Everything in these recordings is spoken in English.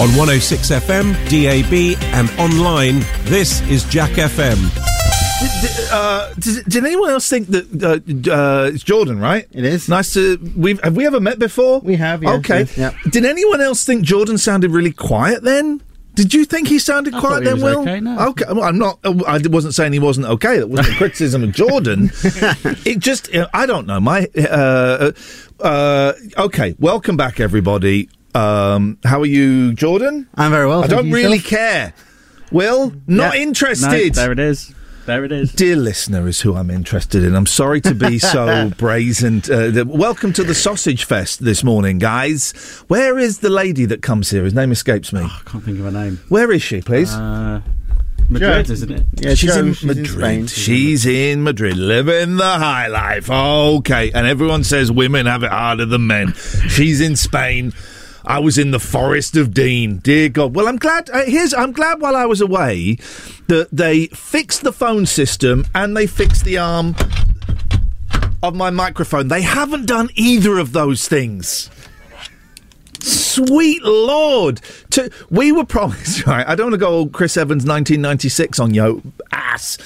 On 106 FM, DAB, and online, this is Jack FM. Uh, does, did anyone else think that uh, uh, it's Jordan? Right, It is. Nice to. We have we ever met before? We have, yes, okay. yes, yep. Did anyone else think Jordan sounded really quiet then? Did you think he sounded I quiet he then, was Will? okay, no. Okay. Well, I'm not. uh, I wasn't saying he wasn't okay. That wasn't a criticism of Jordan. it just. I don't know. My. Uh, uh, okay. Welcome back, everybody. Um, how are you, Jordan? I'm very well. I don't really yourself? care. Will not Yeah. interested. No, there it is. There it is. Dear listener is who I'm interested in. I'm sorry to be so brazen. Uh, the, welcome to the Sausage Fest this morning, guys. Where is the lady that comes here? His name escapes me. I can't think of her name. Where is she, please? Uh, Madrid, Joe. isn't it? Yeah, she's, Joe, in she's in Madrid. Spain. she's in Madrid, living the high life. Okay, and everyone says women have it harder than men. She's in Spain. I was in the forest of Dean. Dear God. Well, I'm glad. Uh, here's. I'm glad while I was away that they fixed the phone system and they fixed the arm of my microphone. They haven't done either of those things. Sweet Lord! To, we were promised, right? I don't want to go all Chris Evans 1996 on yo ass.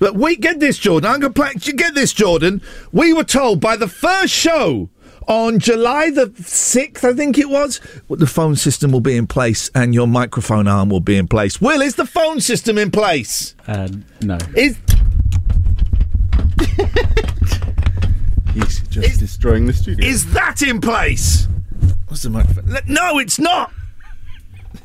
But we get this, Jordan. I'm to play. Get this, Jordan. We were told by the first show on July the 6th, I think it was, the phone system will be in place and your microphone arm will be in place. Will, is the phone system in place? Uh, no. Is He's just destroying the studio. Is that in place? What's the microphone? No, it's not.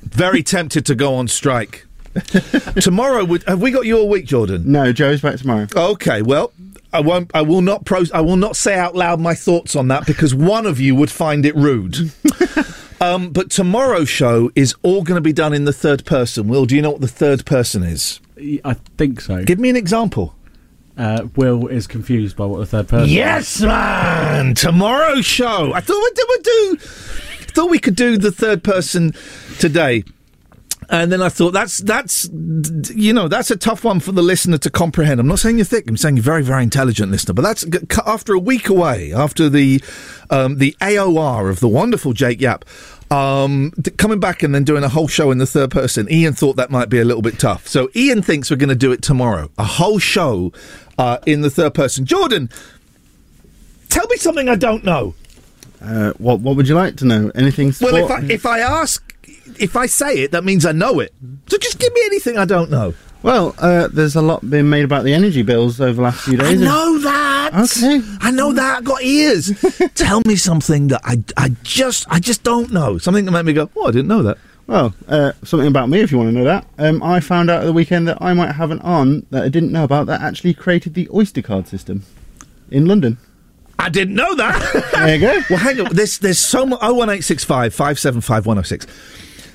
Very tempted to go on strike. Tomorrow, would, have we got you all week, Jordan? no, Joe's back tomorrow. Okay, well, I won't. I will not. Pro, I will not say out loud my thoughts on that because one of you would find it rude. um, but tomorrow's show is all going to be done in the third person. Will, do you know what the third person is? I think so. Give me an example. Uh, Will is confused by what the third person. Yes, man. Tomorrow's show. I thought we did. We do. Thought we could do the third person today. And then I thought that's that's you know that's a tough one for the listener to comprehend. I'm not saying you're thick. I'm saying you're very very intelligent listener. But that's after a week away, after the um, the AOR of the wonderful Jake Yap. Um, coming back and then doing a whole show in the third person, Ian thought that might be a little bit tough. So Ian thinks we're going to do it tomorrow, a whole show uh, in the third person. Jordan, tell me something I don't know. Uh, what What would you like to know? Anything? Well, if I, if I ask, if I say it, that means I know it. So just give me anything I don't know. Well, uh, there's a lot being made about the energy bills over the last few days. I know that. Okay. I know that. I've got ears. Tell me something that I, I just I just don't know. Something that made me go, oh, I didn't know that. Well, uh, something about me if you want to know that. Um, I found out at the weekend that I might have an aunt that I didn't know about that actually created the Oyster card system in London. I didn't know that. there you go. well, hang on. There's, there's so much. 01865 575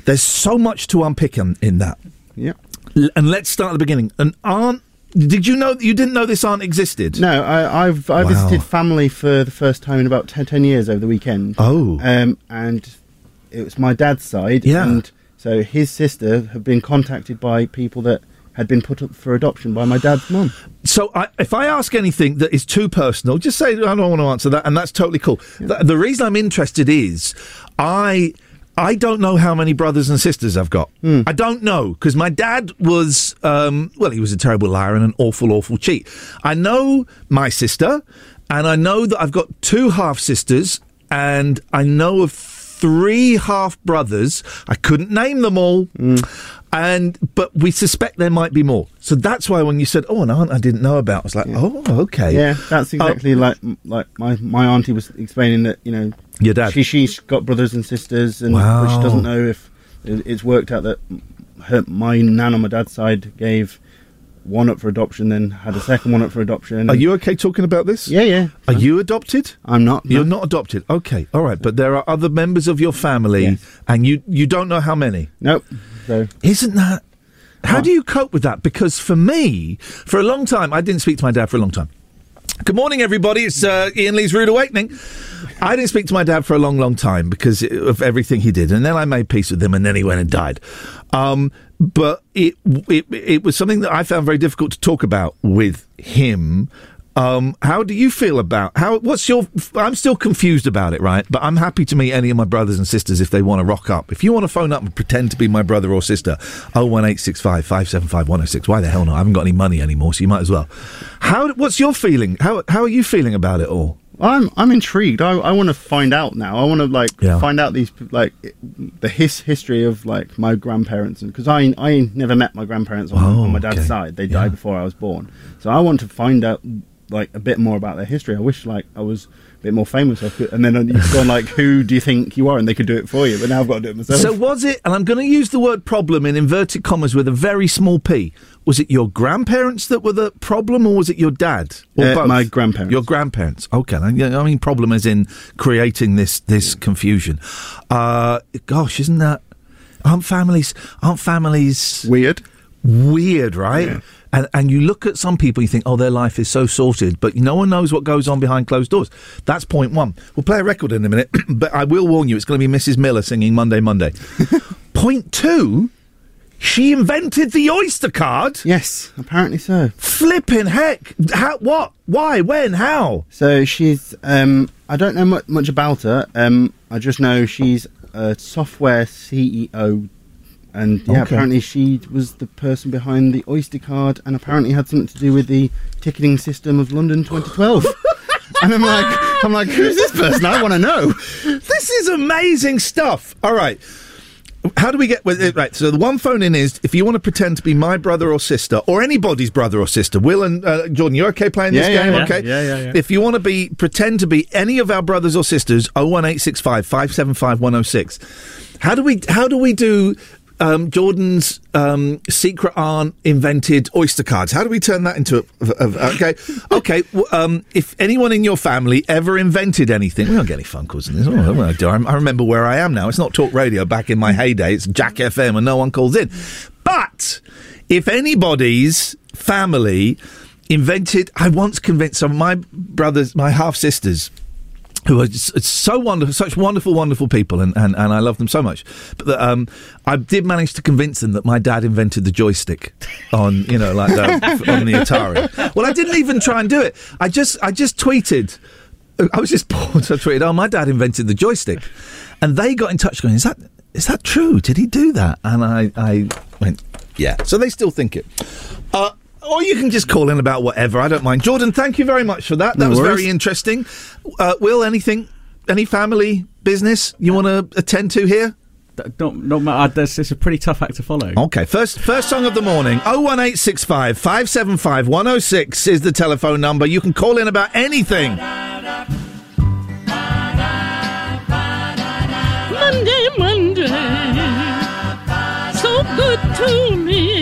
there's so much to unpick in, in that. Yeah. L- and let's start at the beginning. An aunt. Did you know you didn't know this aunt existed? No, I, I've I Wow. visited family for the first time in about 10, 10 years over the weekend. Oh. Um, and it was my dad's side. Yeah. And so his sister had been contacted by people that had been put up for adoption by my dad's mum. So I, if I ask anything that is too personal, just say I don't want to answer that, and that's totally cool. The, the reason I'm interested is I I don't know how many brothers and sisters I've got. I don't know because my dad was um, well, he was a terrible liar and an awful, awful cheat. I know my sister, and I know that I've got two half sisters, and I know of three half brothers. I couldn't name them all. And but we suspect there might be more. So that's why when you said, "Oh, an aunt I didn't know about," I was like, "Oh, okay." Yeah, that's oh. exactly like like my my auntie was explaining that you know Your dad. she she's got brothers and sisters and Wow. she doesn't know if it's worked out that her my nan on my dad's side gave one up for adoption, then had a second one up for adoption. Are you okay talking about this? Yeah, yeah. Are you adopted? I'm not. no. You're not adopted. Okay, all right. But there are other members of your family, Yes. and you you don't know how many. Nope. So Isn't that? How do you cope with that? Because for me, for a long time, I didn't speak to my dad for a long time. Good morning, everybody. It's uh, Ian Lee's Rude Awakening. I didn't speak to my dad for a long, long time because of everything he did, and then I made peace with him, and then he went and died. Um, but it, it it was something that I found very difficult to talk about with him. Um, how do you feel about how? What's your? I'm still confused about it, right? But I'm happy to meet any of my brothers and sisters if they want to rock up. If you want to phone up and pretend to be my brother or sister, oh one eight six five five seven five one zero six. Why the hell not? I haven't got any money anymore, so you might as well. How? What's your feeling? How How are you feeling about it all? I'm I'm intrigued. I, I want to find out now. I want to like Yeah. find out these like the his history of like my grandparents because I I never met my grandparents on, Oh, on my dad's okay. side. They Yeah. died before I was born. So I want to find out like a bit more about their history. I wish like I was a bit more famous. I could, and then you've gone like, who do you think you are? And they could do it for you. But now I've got to do it myself. So was it? And I'm going to use the word problem in inverted commas with a very small p. Was it your grandparents that were the problem, or was it your dad? Or Uh, both? my grandparents. Your grandparents. Okay, I mean problem as in creating this this confusion. Uh, gosh, isn't that? Aren't families? Aren't families weird? Weird, right? And and you look at some people, you think, oh, their life is so sorted, but no one knows what goes on behind closed doors. That's point one. We'll play a record in a minute, but I will warn you, it's going to be Mrs. Miller singing Monday, Monday. point two, she invented the Oyster card. Yes, apparently so. Flipping heck! How? What? Why? When? How? So she's um I don't know much, much about her. Um I just know she's a software CEO and yeah, Okay. apparently she was the person behind the Oyster card and apparently had something to do with the ticketing system of London 2012. and I'm like I'm like who's this person? I want to know. This is amazing stuff. All right. How do we get with it? Right. So the one phone in is if you want to pretend to be my brother or sister or anybody's brother or sister. Will and uh, Jordan, you're okay playing this Yeah, yeah, game? yeah. okay. Yeah, yeah, yeah. If you want to be pretend to be any of our brothers or sisters, 01865 575 106. How do we how do we do um, Jordan's um, secret aunt invented Oyster cards. How do we turn that into a, a- a- okay? Okay. Um, if anyone in your family ever invented anything, we don't get any phone calls in this. Oh, I, do. I remember where I am now. It's not talk radio. Back in my heyday, it's Jack FM, and no one calls in. But if anybody's family invented, I once convinced some of my brothers, my half sisters who are just, so wonderful, such wonderful, wonderful people, and, and, and I love them so much. But um, I did manage to convince them that my dad invented the joystick on, you know, like the, on the Atari. Well, I didn't even try and do it. I just, I just tweeted. I was just bored, so I tweeted, "Oh, my dad invented the joystick," and they got in touch, going, "Is that is that true? Did he do that?" And I, I went, "Yeah." So they still think it. Uh, or you can just call in about whatever. I don't mind. Jordan, thank you very much for that. That No was worries. very interesting. Uh, Will, anything, any family business you want to attend to here? D- Not, not ma- uh, it's a pretty tough act to follow. Okay, first first song of the morning. 01865 575 106 is the telephone number. You can call in about anything. Monday, Monday, so good to me.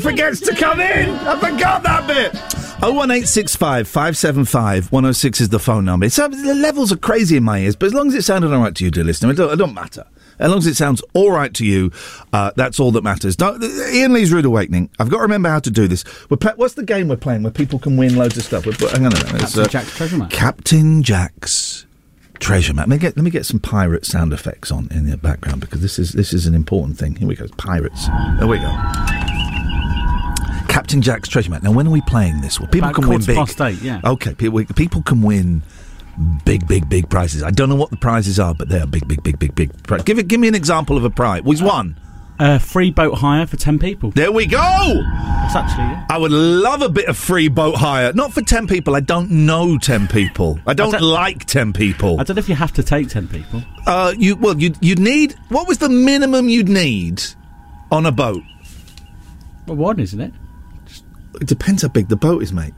Forgets to come in. I forgot that bit. 01865 575 106 is the phone number. It's, uh, the levels are crazy in my ears, but as long as it sounded all right to you, dear listener, it don't, it don't matter. As long as it sounds all right to you, uh, that's all that matters. Don't, Ian Lee's Rude Awakening. I've got to remember how to do this. We're pa- what's the game we're playing where people can win loads of stuff? We're, hang on a minute. It's, Captain Jack's treasure map. Captain Jack's treasure map. Let me get let me get some pirate sound effects on in the background because this is this is an important thing. Here we go. Pirates. There we go. Captain Jack's treasure map. Now, when are we playing this? Well, people About can win big. past eight, yeah. Okay, people, people can win big, big, big prizes. I don't know what the prizes are, but they are big, big, big, big, big. Pri- give it. Give me an example of a prize. Was one. Uh, free boat hire for 10 people. There we go. That's actually, yeah. I would love a bit of free boat hire. Not for 10 people. I don't know 10 people. I don't don't- like 10 people. I don't know if you have to take 10 people. Uh, you well, you you need what was the minimum you'd need on a boat? Well, one, isn't it? It depends how big the boat is, mate.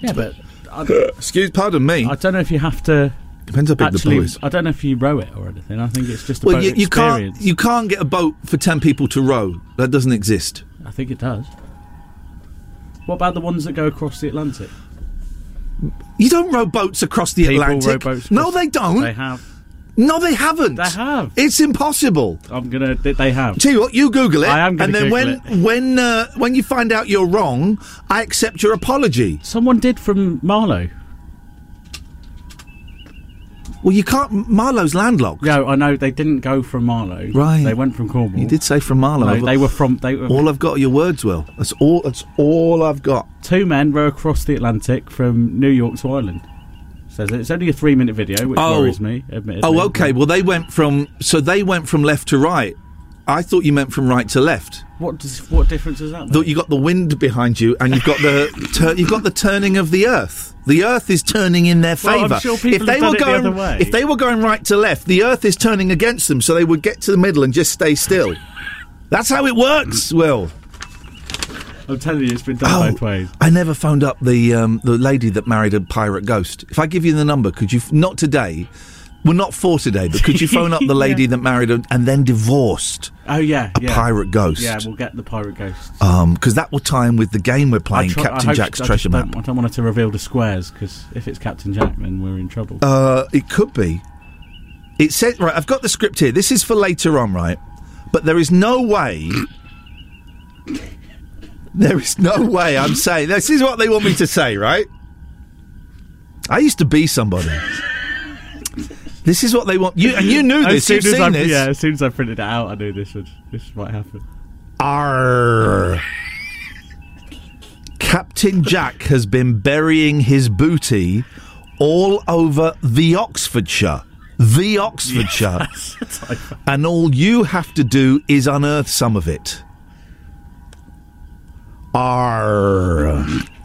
Yeah, but I, Excuse, pardon me. I don't know if you have to depends how big actually. the boat is. I don't know if you row it or anything. I think it's just a Well, boat you, you can't you can't get a boat for ten people to row. That doesn't exist. I think it does. What about the ones that go across the Atlantic? You don't row boats across the People Atlantic. row boats no, they don't. They have. No, they haven't. They have. It's impossible. I'm gonna. They, they have. Tell you what, you Google it, I am gonna and then Google when when uh, when you find out you're wrong, I accept your apology. Someone did from Marlow. Well, you can't. Marlow's landlocked. No, I know they didn't go from Marlow. Right. They went from Cornwall. You did say from Marlowe. No, they were from. They were all I've got are your words, Will. That's all. That's all I've got. two men row across the Atlantic from New York to Ireland. Says it's only a three-minute video, which Oh. worries me. Admittedly. Oh, okay. Well, they went from. So they went from left to right. I thought you meant from right to left. What does what difference does that make? You got the wind behind you, and you've got the tur- you've got the turning of the earth. The earth is turning in their Well, favour. sure if they were the going, way. if they were going right to left, the earth is turning against them, so they would get to the middle and just stay still. That's how it works, Will. I'm telling you, it's been done both ways. I never phoned up the um, the lady that married a pirate ghost. If I give you the number, could you f- not today? Well, not for today, but could you phone up the lady Yeah. that married a, and then divorced Oh yeah, a yeah. pirate ghost? Yeah, we'll get the pirate ghost. because that will tie in with the game we're playing, I try- I Captain Jack's I Treasure don't, Map. I don't want her to reveal the squares because if it's Captain Jack, then we're in trouble. Uh, it could be. It says right. I've got the script here. This is for later on, right? But there is no way. There is no way. I'm saying this is what they want me to say, right? I used to be somebody. This is what they want you, and you knew this. You've as seen I, this. yeah, as soon as I printed it out, I knew this would this might happen. Arr. Captain Jack has been burying his booty all over the Oxfordshire. The Oxfordshire. and all you have to do is unearth some of it.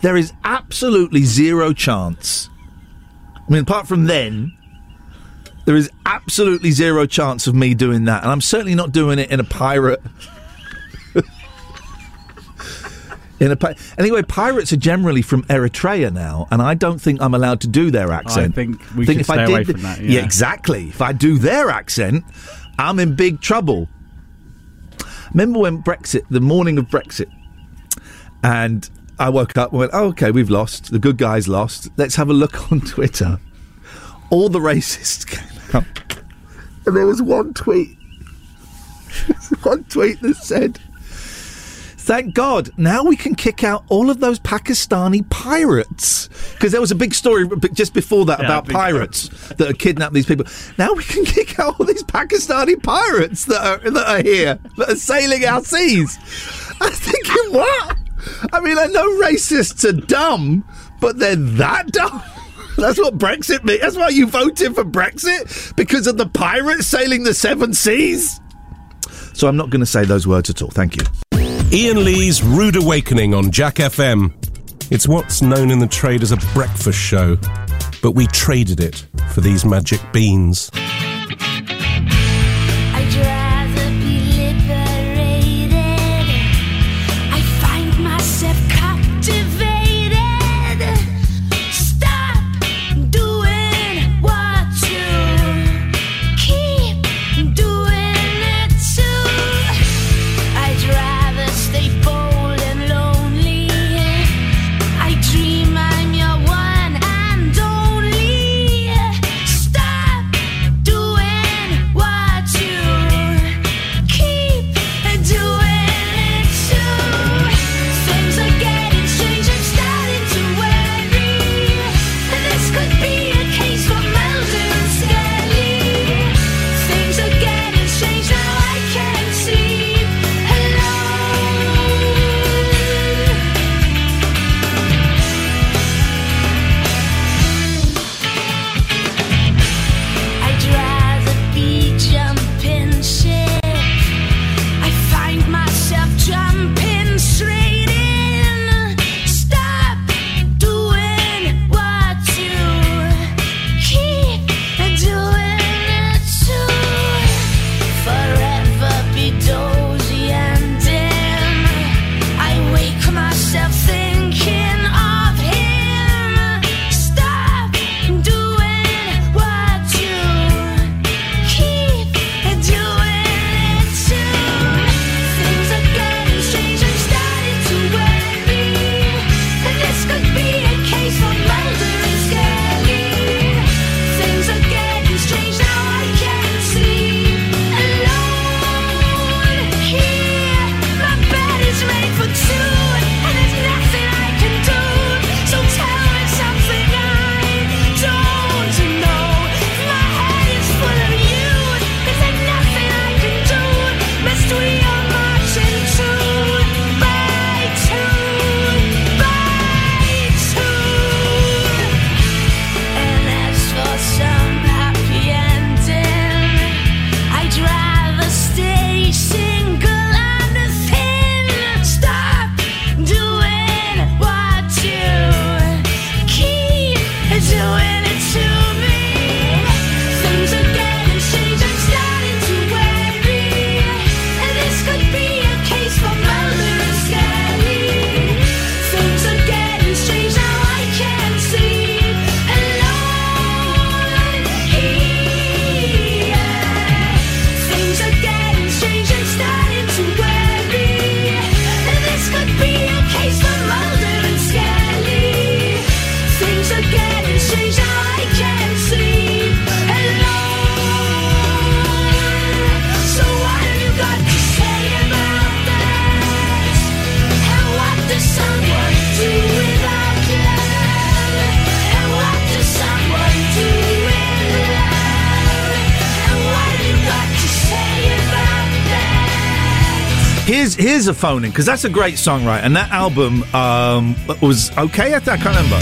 There is absolutely zero chance. I mean, apart from then, there is absolutely zero chance of me doing that. And I'm certainly not doing it in a pirate. in a pi- anyway, pirates are generally from Eritrea now, and I don't think I'm allowed to do their accent. I think we should stay away from that, yeah. exactly. If I do their accent, I'm in big trouble. Remember when Brexit, the morning of Brexit, and I woke up and went, oh, okay, we've lost. The good guys lost. Let's have a look on Twitter. All the racists came out. And there was one tweet. one tweet that said, Thank God, now we can kick out all of those Pakistani pirates. Because there was a big story just before that Yeah, about pirates that had kidnapped these people. Now we can kick out all these Pakistani pirates that are, that are here, that are sailing our seas. I'm thinking, what? I mean, I know racists are dumb, but they're that dumb. That's what Brexit means. That's why you voted for Brexit? Because of the pirates sailing the seven seas? So I'm not going to say those words at all. Thank you. Ian Lee's Rude Awakening on Jack FM. It's what's known in the trade as a breakfast show, but we traded it for these magic beans. Here's a phone in because that's a great song, right? And that album um, was okay. I, th- I can't remember.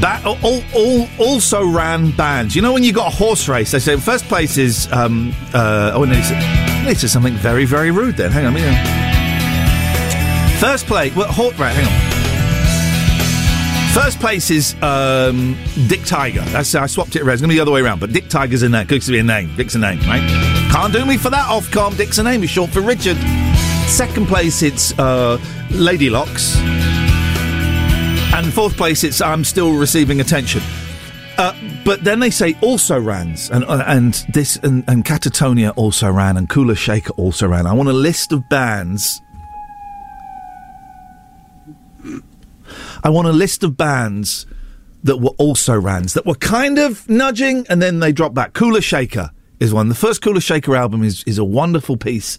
That all, all also ran bands. You know when you got a horse race, they say first place is um, uh, oh no, it's, it's something very very rude. Then hang on, hang on. First place, well, hor- right, hang on. First place is um, Dick Tiger. That's I swapped it around. It's gonna be the other way around, but Dick Tiger's in there. Could be a name. Dick's a name, right? Can't do me for that. Ofcom. Dick's a name. He's short for Richard. Second place, it's uh, Lady Locks. And fourth place, it's I'm still receiving attention. Uh, but then they say also rans, and uh, and this and, and Catatonia also ran, and Kula Shaker also ran. I want a list of bands. I want a list of bands that were also rans that were kind of nudging, and then they dropped back. Kula Shaker is one. The first Kula Shaker album is is a wonderful piece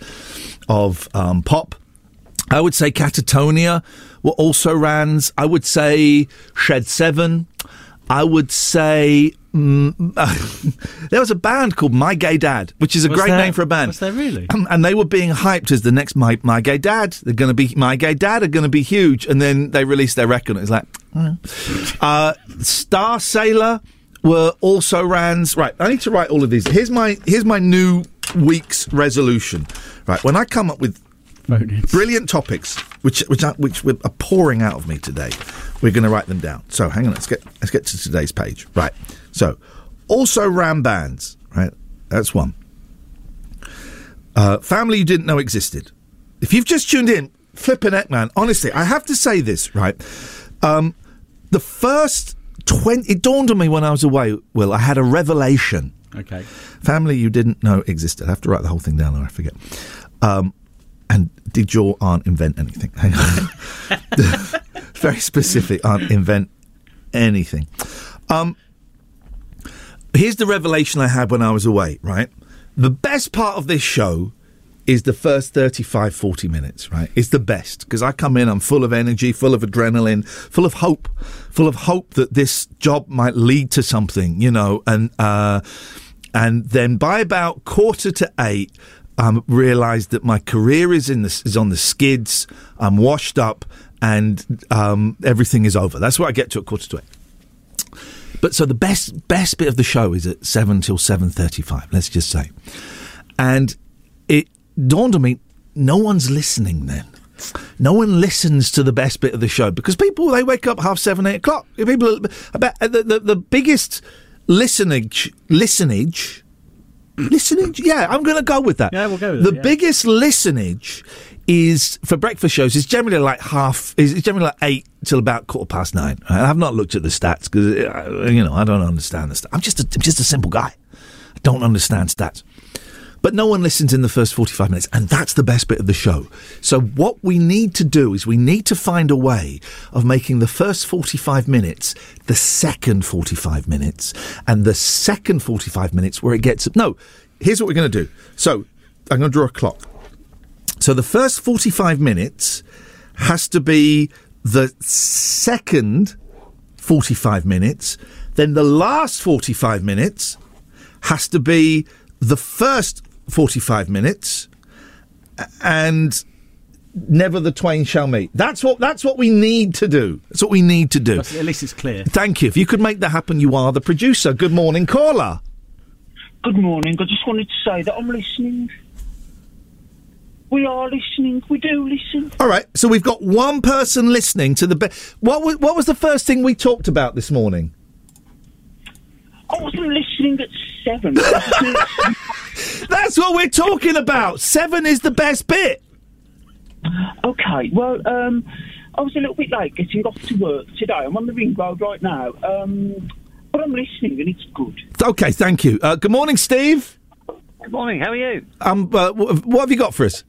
of um, pop. I would say Catatonia were also rans. I would say Shed Seven. I would say mm, there was a band called My Gay Dad, which is a Was great there- name for a band. was there really? Um, and they were being hyped as the next My My Gay Dad. They're going to be My Gay Dad are going to be huge. And then they released their record. It's like oh. uh, Starsailor were also rans. Right, I need to write all of these. Here's my here's my new week's resolution. Right, when I come up with brilliant topics, which which are, which are pouring out of me today, we're going to write them down. So hang on, let's get let's get to today's page. Right, so also ran bands. Right, that's one. Uh, family you didn't know existed. If you've just tuned in, flipping heck, man. Honestly, I have to say this. Right, um, the first twenty. It dawned on me when I was away. Will I had a revelation. Okay. Family you didn't know existed. I have to write the whole thing down or I forget. Um, and did your aunt invent anything? Hang on. Very specific. Aunt invent anything. Um, here's the revelation I had when I was away, right? The best part of this show is the first 35, 40 minutes, right? It's the best because I come in, I'm full of energy, full of adrenaline, full of hope, full of hope that this job might lead to something, you know, and, uh, and then by about quarter to eight, um, realised that my career is in the, is on the skids. I'm washed up, and um, everything is over. That's what I get to at quarter to eight. But so the best best bit of the show is at seven till seven thirty five. Let's just say, and it dawned on me: no one's listening then. No one listens to the best bit of the show because people they wake up half seven, eight o'clock. People about uh, the, the, the biggest listenage listenage listenage. Yeah, I'm going to go with that. Yeah, we'll go with the it, yeah. biggest listenage is for breakfast shows is generally like half is generally like eight till about quarter past nine. Right? I've not looked at the stats because uh, you know I don't understand the stats. I'm just a, I'm just a simple guy. I don't understand stats. But no one listens in the first 45 minutes, and that's the best bit of the show. So, what we need to do is we need to find a way of making the first 45 minutes the second 45 minutes, and the second 45 minutes where it gets. No, here's what we're going to do. So, I'm going to draw a clock. So, the first 45 minutes has to be the second 45 minutes, then the last 45 minutes has to be the first 45 minutes and never the twain shall meet that's what that's what we need to do that's what we need to do At least it's clear. thank you if you could make that happen you are the producer good morning caller Good morning. I just wanted to say that I'm listening. We are listening. We do listen. all right so we've got one person listening to the be- what was, what was the first thing we talked about this morning I wasn't listening at seven. that's what we're talking about seven is the best bit okay. Well, um, I was a little bit late getting off to work today. I'm on the ring road right now. Um, but I'm listening and it's good. okay thank you uh, good morning steve Good morning. How are you? um, uh, wh- what have you got for us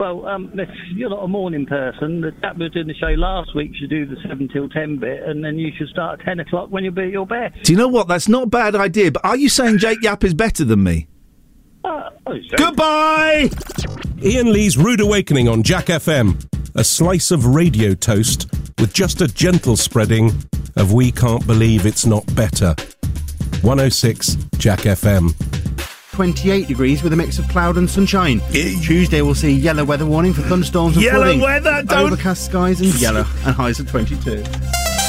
Well, um, if you're not a morning person, the chap who was doing the show last week should do the seven till ten bit, and then you should start at ten o'clock when you'll be at your best. do you know what that's not a bad idea but are you saying jake yap is better than me Uh, oh. Goodbye. Ian Lee's Rude Awakening on Jack FM. A slice of radio toast with just a gentle spreading of We Can't Believe It's Not Better. 106 Jack FM. 28 degrees with a mix of cloud and sunshine. Tuesday we'll see yellow weather warning for thunderstorms and Yellow flooding. weather, don't- Overcast skies and yellow and highs of 22.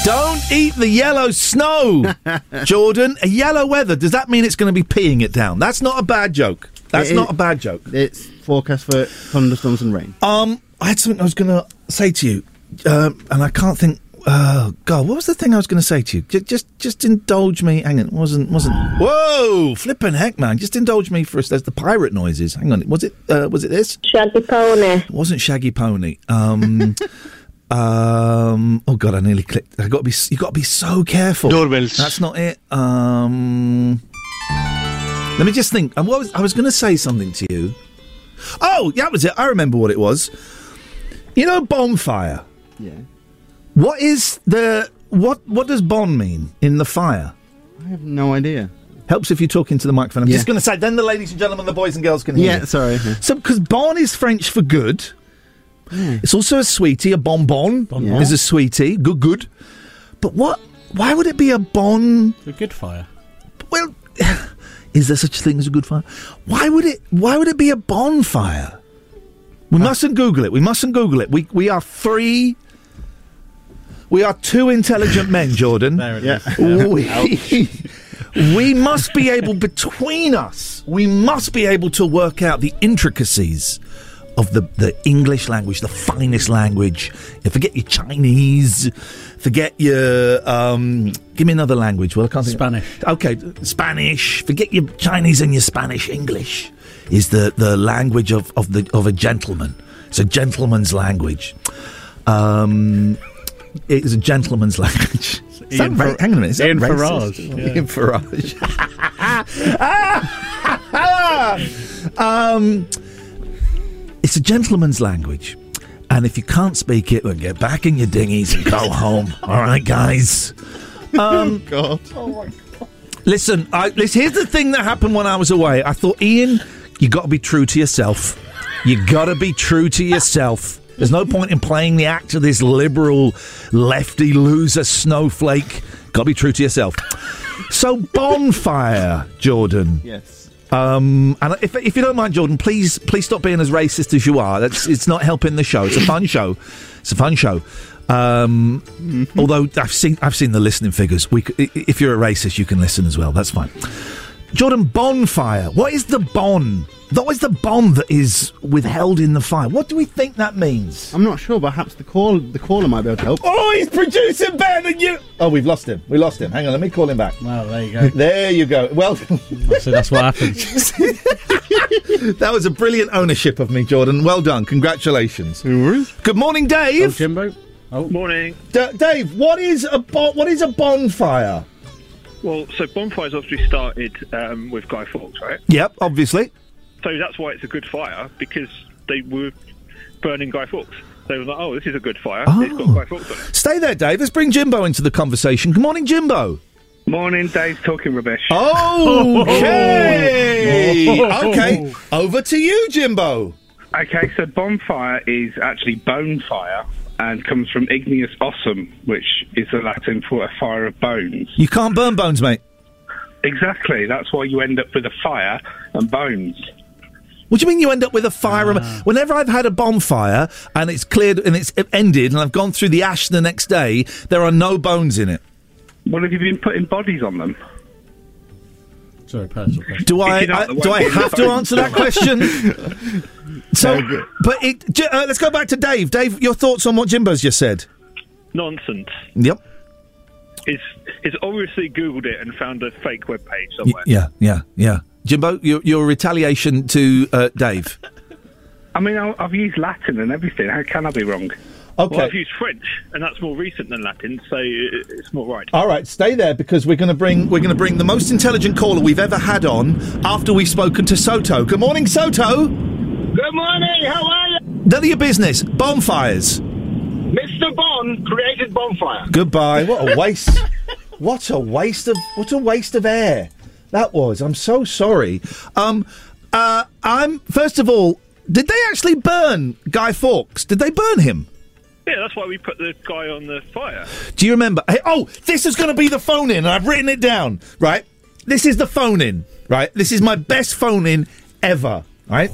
Don't eat the yellow snow, Jordan. A yellow weather. Does that mean it's going to be peeing it down? That's not a bad joke. That's It is- not a bad joke. It's forecast for thunderstorms and rain. Um, I had something I was going to say to you, um, and I can't think. Oh God, what was the thing I was going to say to you? Just, just, just indulge me. Hang on, it wasn't, wasn't. Whoa, flipping heck, man! Just indulge me for us. There's the pirate noises. Hang on, was it? Uh, was it this? Shaggy Pony. It wasn't Shaggy Pony. Um, um. Oh God, I nearly clicked. I got to be. You got to be so careful. Doorbells. That's not it. Um. Let me just think. And what was I was going to say something to you? Oh, that was it. I remember what it was. You know, bonfire. Yeah. What is the what? What does bon mean in the fire? I have no idea. Helps if you talk into the microphone. I'm Yeah. just going to say. Then the ladies and gentlemen, the boys and girls can hear. Yeah, you. sorry. So, because bon is French for good. It's also a sweetie. A bonbon Bonbon. is a sweetie. Good, good. But what? Why would it be a bon? A good fire. Well, is there such a thing as a good fire? Why would it? Why would it be a bonfire? We uh, mustn't Google it. We mustn't Google it. We we are three. We are two intelligent men, Jordan. Yeah. We, we must be able between us. We must be able to work out the intricacies of the, the English language, the finest language. You forget your Chinese. Forget your. Um, give me another language. Well, I can't think. Spanish. Okay, Spanish. Forget your Chinese and your Spanish. English is the, the language of, of the of a gentleman. It's a gentleman's language. Um, it is a gentleman's language. Is that Ian ra- Fer- hang on a minute. Is Ian racist? Farage, yeah. Ian Farage. um, it's a gentleman's language. And if you can't speak it, then get back in your dinghies and go home. All right, guys. Um, oh, God. Oh, my God. Listen, I, listen, here's the thing that happened when I was away. I thought, Ian, you got to be true to yourself. You got to be true to yourself. There's no point in playing the act of this liberal, lefty loser snowflake. Got to be true to yourself. So, bonfire, Jordan. Yes. Um, and if, if you don't mind, Jordan, please please stop being as racist as you are. That's it's not helping the show. It's a fun show. It's a fun show. Um, Although I've seen I've seen the listening figures. We, if you're a racist, you can listen as well. That's fine. Jordan, bonfire. What is the bon? What is the bomb that is withheld in the fire? What do we think that means? I'm not sure, perhaps the call the caller might be able to help. Oh, he's producing better than you. Oh, we've lost him. We lost him. Hang on, let me call him back. Well, there you go. There you go. Well. so that's what happened. that was a brilliant ownership of me, Jordan. Well done. Congratulations. Good morning, Dave. Oh, Jimbo. Oh, Morning. D- Dave, what is a bo- what is a bonfire? Well, so bonfires obviously started um, with Guy Fawkes, right? Yep, obviously. So that's why it's a good fire because they were burning Guy Fawkes. They were like, "Oh, this is a good fire. It's got Oh. Guy Fawkes on it." Stay there, Dave. Let's bring Jimbo into the conversation. Good morning, Jimbo. Morning, Dave. Talking rubbish. Okay. okay. Over to you, Jimbo. Okay, so bonfire is actually bonefire and comes from igneous ossum, which is the Latin for a fire of bones. You can't burn bones, mate. Exactly. That's why you end up with a fire and bones. What do you mean you end up with a fire? Ah. Whenever I've had a bonfire and it's cleared and it's ended and I've gone through the ash the next day, there are no bones in it. Well, have you been putting bodies on them? Sorry, personal question. Do I, If you're not, I do I have to answer that question? so, but it, uh, let's go back to Dave. Dave, your thoughts on what Jimbo's just said? Nonsense. Yep. It's it's obviously googled it and found a fake web page Y- somewhere. yeah, yeah, yeah. Jimbo, your, your retaliation to uh, Dave. I mean, I've used Latin and everything. How can I be wrong? Okay. Well, I've used French, and that's more recent than Latin, so it's more right. All right, stay there because we're going to bring we're going to bring the most intelligent caller we've ever had on after we've spoken to Soto. Good morning, Soto. Good morning. How are you? None of your business. Bonfires. Mr. Bond created bonfire. Goodbye. What a waste. what a waste of what a waste of air that was. I'm so sorry. Um, uh, I'm first of all. Did they actually burn Guy Fawkes? Did they burn him? Yeah, that's why we put the guy on the fire. Do you remember? Hey, oh, this is going to be the phone in, and I've written it down. Right. this is the phone in, right? This is my best phone in ever, right?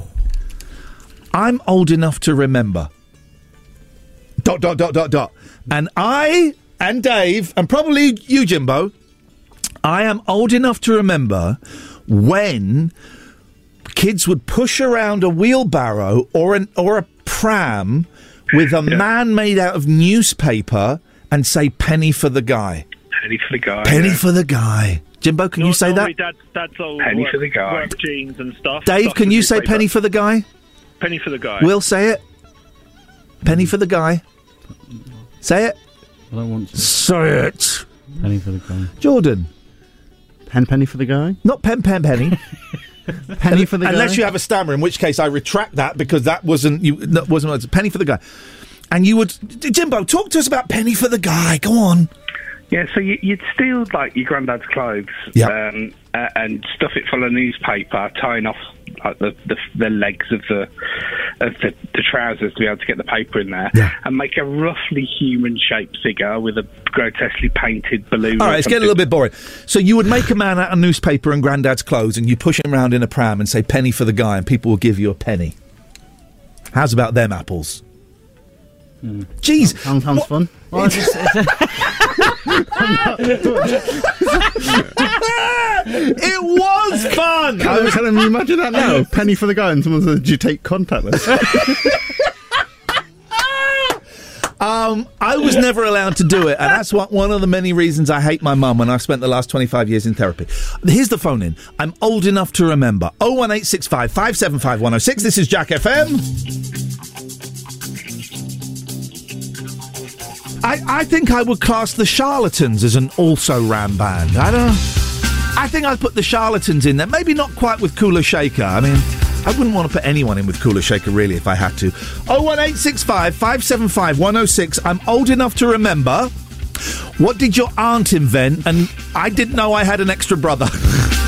I'm old enough to remember. Dot, dot, dot, dot, dot. And I and Dave, and probably you, Jimbo, I am old enough to remember when kids would push around a wheelbarrow or an or a pram with a man made out of newspaper and say penny for the guy. Penny for the guy. Penny yeah. for the guy. Jimbo, can you say that? Normally Dad's, dad's old Penny work, for the guy. work jeans and stuff. Dave, Stuff can you the say penny for the guy? Penny for the guy. We'll say it. Penny for the guy. Say it. I don't want to. Say it. Penny for the guy. Jordan. Pen penny for the guy. Not pen pen penny. Penny for the guy. Unless you have a stammer, in which case I retract that because that wasn't you. That wasn't it's a penny for the guy. And you would, Jimbo, talk to us about penny for the guy. Go on. Yeah, so you, you'd steal like your granddad's clothes Yeah. um, uh, and stuff it full of newspaper, tying off like the, the the legs of the of the, the trousers to be able to get the paper in there, and make a roughly human-shaped figure with a grotesquely painted balloon. All or right, it's getting a little bit boring. So you would make a man out of newspaper and granddad's clothes, and you push him around in a pram and say penny for the guy, and people will give you a penny. How's about them apples? Jeez, Sounds, sounds fun. Well, it's just, it was fun. I was telling you, imagine that now. Penny for the guy, and someone says, "Do you take contactless?" Um, I was never allowed to do it, and that's what, one of the many reasons I hate my mum. And I've spent the last twenty-five years in therapy. Here's the phone in. I'm old enough to remember. Oh one eight six five five seven five one zero six. This is Jack FM. I, I think I would class the Charlatans as an also ran band. I don't. I think I'd put the Charlatans in there. Maybe not quite with Kula Shaker. I mean, I wouldn't want to put anyone in with Kula Shaker really if I had to. Oh one eight six five five seven five one zero six. I'm old enough to remember. What did your aunt invent? And I didn't know I had an extra brother.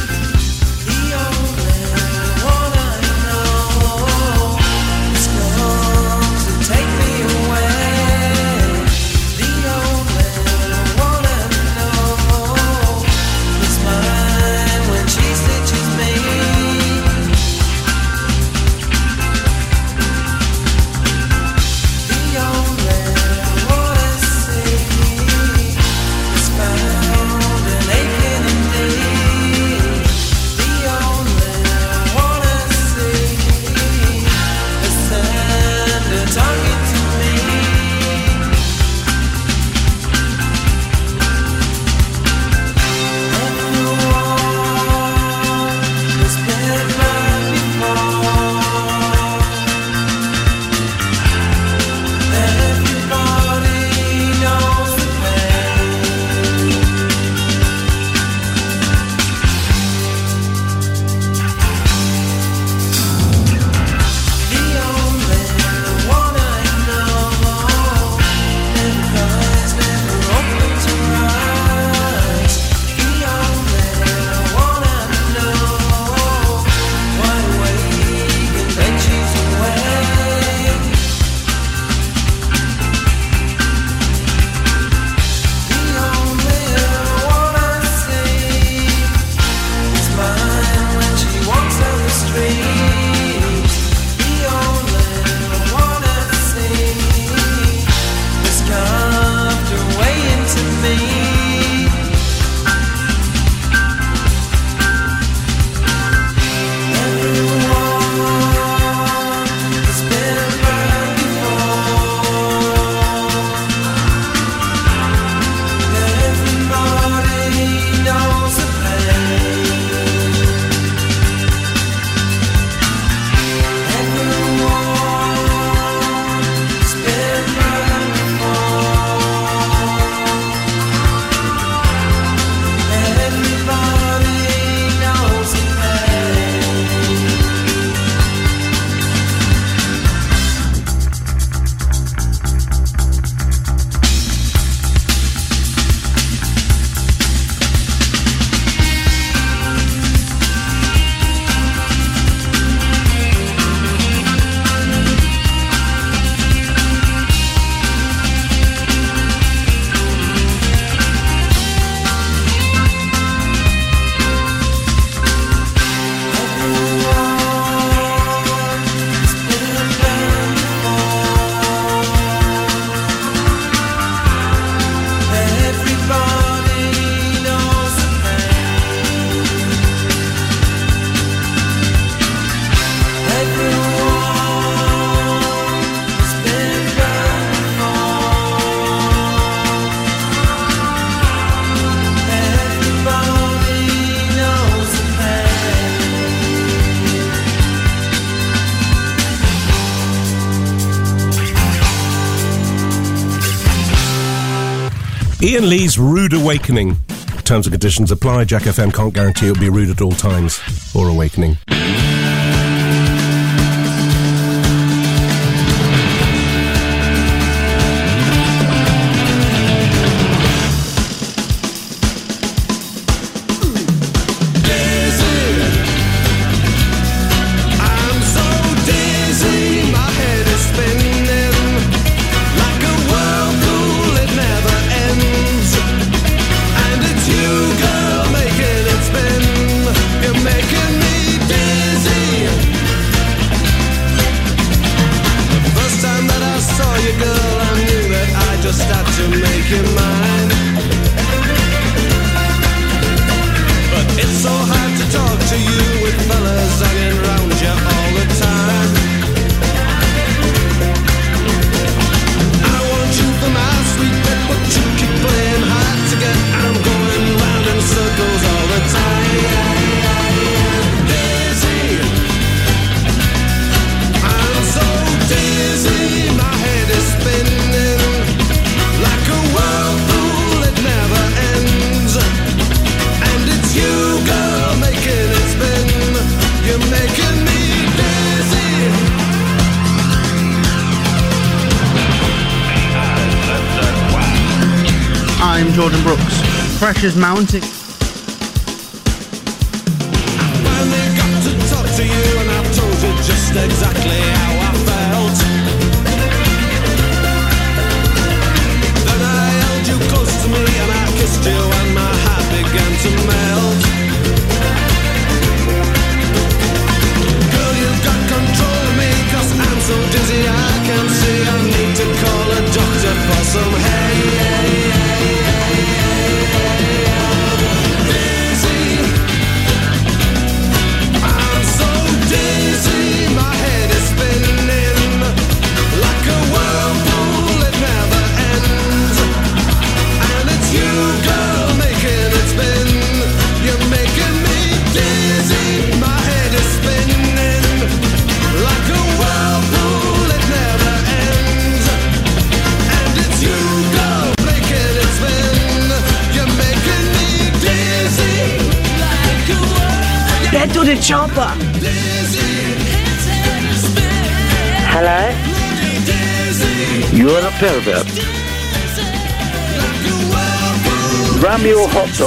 Ian Rude Awakening. Terms and conditions apply. Jack FM can't guarantee it'll be rude at all times or awakening.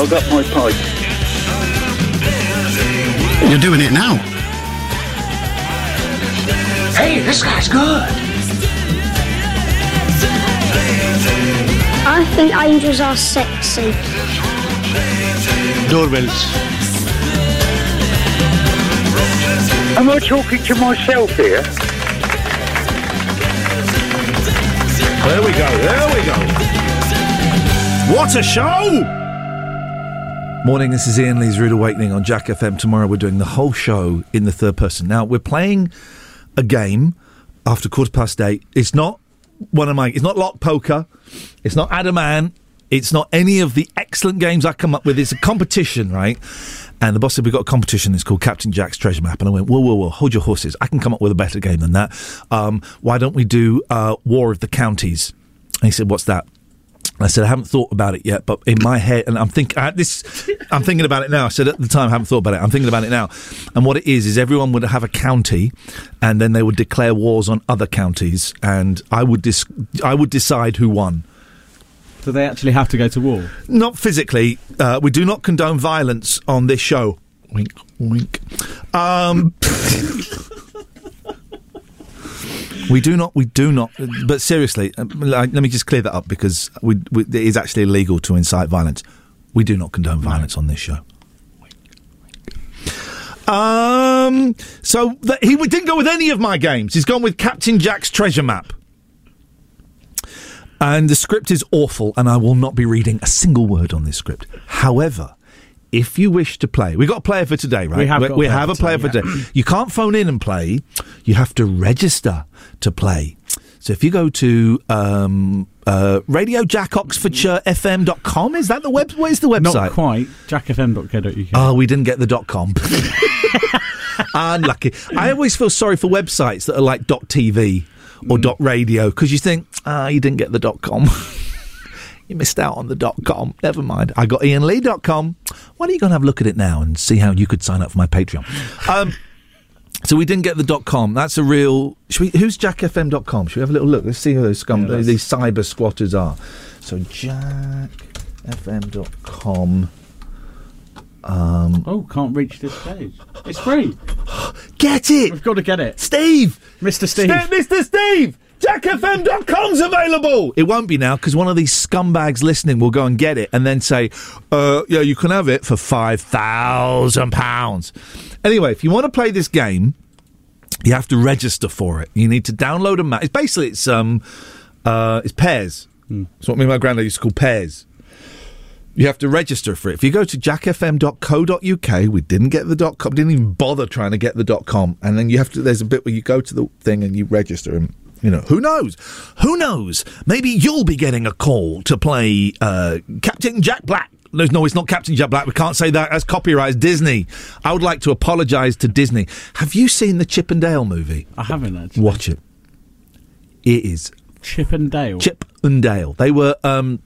Your hot dog up my pipe. You're doing it now. Hey, this guy's good. I think angels are sexy. Doorbells. Am I talking to myself here? There we go. There we go. What a show! Morning, this is Ian Lee's Rude Awakening on Jack FM. Tomorrow we're doing the whole show in the third person. Now, we're playing a game after quarter past eight. It's not one of my. It's not lock poker. It's not Adaman. It's not any of the excellent games I come up with. It's a competition, right? And the boss said, We've got a competition. It's called Captain Jack's Treasure Map. And I went, Whoa, whoa, whoa, hold your horses. I can come up with a better game than that. Um, why don't we do uh, War of the Counties? And he said, What's that? I said I haven't thought about it yet, but in my head, and I'm thinking this. I'm thinking about it now. I said at the time I haven't thought about it. I'm thinking about it now. And what it is is everyone would have a county, and then they would declare wars on other counties, and I would dis- I would decide who won. Do they actually have to go to war? Not physically. Uh, we do not condone violence on this show. Wink, wink. Um, we do not. We do not. But seriously, uh, let me just clear that up because we, we, it is actually illegal to incite violence. We do not condone violence on this show. Um. So th- he didn't go with any of my games. He's gone with Captain Jack's Treasure Map. And the script is awful, and I will not be reading a single word on this script. However, if you wish to play, we've got a player for today, right? We have we player have a for player for today. You can't phone in and play. You have to register to play. So if you go to um, uh, Radio Jack Oxfordshire FM.com, is that the web? Where's the website? Not quite. JackFM.co.uk. Oh, we didn't get the dot com. Unlucky. I always feel sorry for websites that are like dot TV or dot radio because you think, ah, you didn't get the dot com. You missed out on the dot com. Never mind. I got ianlee.com. Why don't you go and have a look at it now and see how you could sign up for my Patreon? Um, so we didn't get the dot com. That's a real. Should we, who's jackfm.com? Should we have a little look? Let's see who those scum, Yeah, these cyber squatters are. So jackfm.com. Um, oh, can't reach this page. It's free. Get it. We've got to get it. Steve! Mr. Steve. Mr. Steve! JackFM.com's available! It won't be now because one of these scumbags listening will go and get it and then say, uh, yeah, you can have it for £5,000. Anyway, if you want to play this game, you have to register for it. You need to download a map. It's basically, it's, um, uh, it's pairs. It's what me and my granddad used to call pairs. You have to register for it. If you go to jackfm.co.uk, we didn't get the dot com, didn't even bother trying to get the dot com, and then you have to. There's a bit where you go to the thing and you register, and you know who knows, who knows? Maybe you'll be getting a call to play uh, Captain Jack Black. No, no, it's not Captain Jack Black. We can't say that. That's copyright. Disney. I would like to apologise to Disney. Have you seen the Chip and Dale movie? I haven't actually. Watch it. It is Chip and Dale. Chip and Dale. They were um,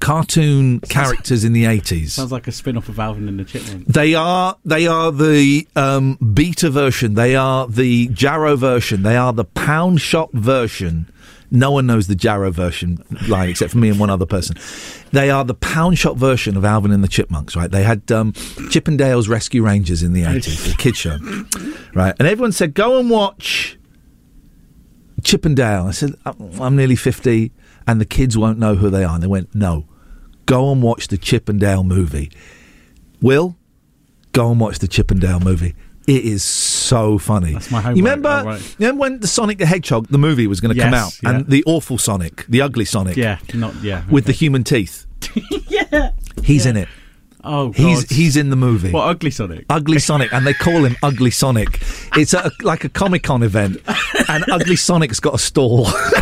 cartoon characters in the eighties. Sounds like a spin off of Alvin and the Chipmunks. They are they are the um, beta version. They are the Jarrow version. They are the pound shop version. No one knows the Jarrow version line except for me and one other person. They are the pound shop version of Alvin and the Chipmunks, right? They had um, Chip and Dale's Rescue Rangers in the eighties, the kid show, right? And everyone said, "Go and watch Chip and Dale." I said, "I'm I'm nearly fifty, and the kids won't know who they are." And they went, "No, go and watch the Chip and Dale movie." Will, go and watch the Chip and Dale movie. It is so funny. That's my homework. You remember, All right. remember when the Sonic the Hedgehog, the movie, was going to come out, yeah. and the awful Sonic, the ugly Sonic, Yeah, not yeah. with the human teeth. yeah. He's in it. Oh, He's he's in the movie. What ugly Sonic? Ugly Sonic, and they call him Ugly Sonic. It's a, like a Comic Con event, and Ugly Sonic's got a stall.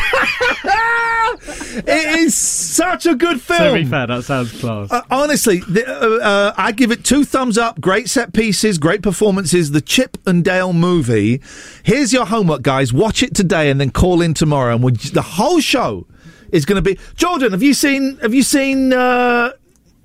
it is such a good film. To be fair, that sounds class. Uh, honestly, the, uh, uh, I give it two thumbs up. Great set pieces, great performances. The Chip and Dale movie. Here's your homework, guys. Watch it today and then call in tomorrow, and we'll, the whole show is going to be. Jordan, have you seen? Have you seen?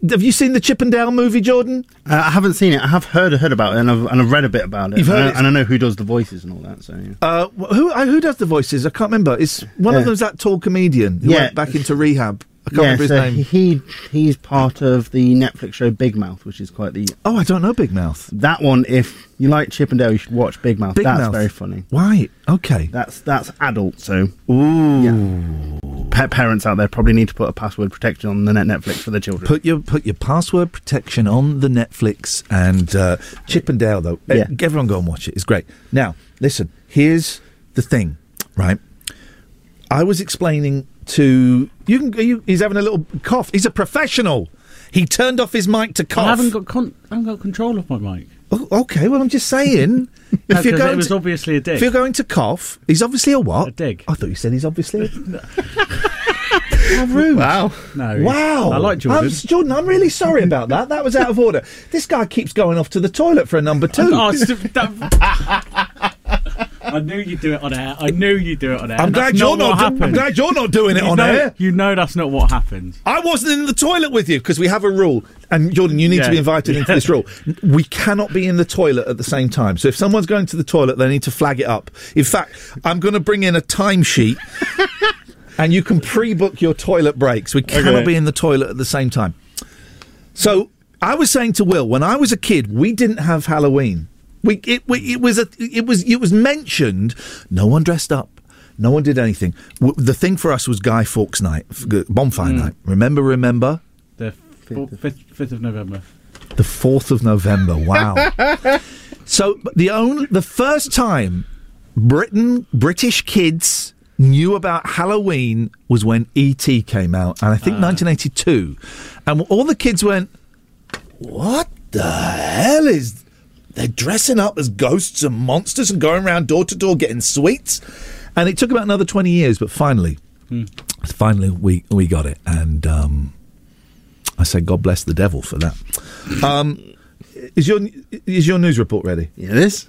Have you seen the Chippendale movie, Jordan? Uh, I haven't seen it. I have heard heard about it, and I've, and I've read a bit about it. You've heard and, I, and I know who does the voices and all that. So yeah. Uh, who uh, who does the voices? I can't remember. It's one of Yeah. them's that tall comedian who Yeah. went back into rehab. I can't yeah, remember his so name. he he's part of the Netflix show Big Mouth, which is quite the. Oh, I don't know Big Mouth. That one, if you like Chippendale, you should watch Big Mouth. Big that's Mouth. very funny. Why? Okay. That's that's adult. So ooh, yeah. Pa- parents out there probably need to put a password protection on the net Netflix for their children. Put your put your password protection on the Netflix and uh, Chip and Dale though. Yeah. Uh, everyone go and watch it. It's great. Now listen. Here's the thing, right? I was explaining to you. Can you? He's having a little cough. He's a professional. He turned off his mic to cough. I haven't got con- I haven't got control of my mic. Oh, okay, well, I'm just saying. No, if you're 'cause going it was to, obviously a dig. if you're going to cough, he's obviously a what? A dig. I thought you said he's obviously. A... How rude! Wow! No. Wow! I like um, Jordan. I'm, Jordan, I'm really sorry about that. That was out of order. This guy keeps going off to the toilet for a number two. I knew you'd do it on air. I knew you'd do it on air. I'm That's glad you're not. do- I'm glad you're not doing it You on know, air. You know that's not what happened. I wasn't in the toilet with you because we have a rule. And Jordan, you need to be invited into this rule. We cannot be in the toilet at the same time. So if someone's going to the toilet, they need to flag it up. In fact, I'm going to bring in a timesheet, and you can pre-book your toilet breaks. We cannot Okay. be in the toilet at the same time. So I was saying to Will, when I was a kid, we didn't have Halloween. We it, we, it was a it was it was mentioned. No one dressed up. No one did anything. The thing for us was Guy Fawkes night, f- g- bonfire hmm. night. Remember, remember The four- fifth, fifth of November. the fourth of November. Wow. so the only the first time Britain British kids knew about Halloween was when E.T. came out, and I think ah. 1982, and all the kids went, "What the hell is?" They're dressing up as ghosts and monsters and going around door to door getting sweets. And it took about another 20 years, but finally, finally we, we got it. And um, I say, God bless the devil for that. Um, is your is your news report ready? Yeah, it is.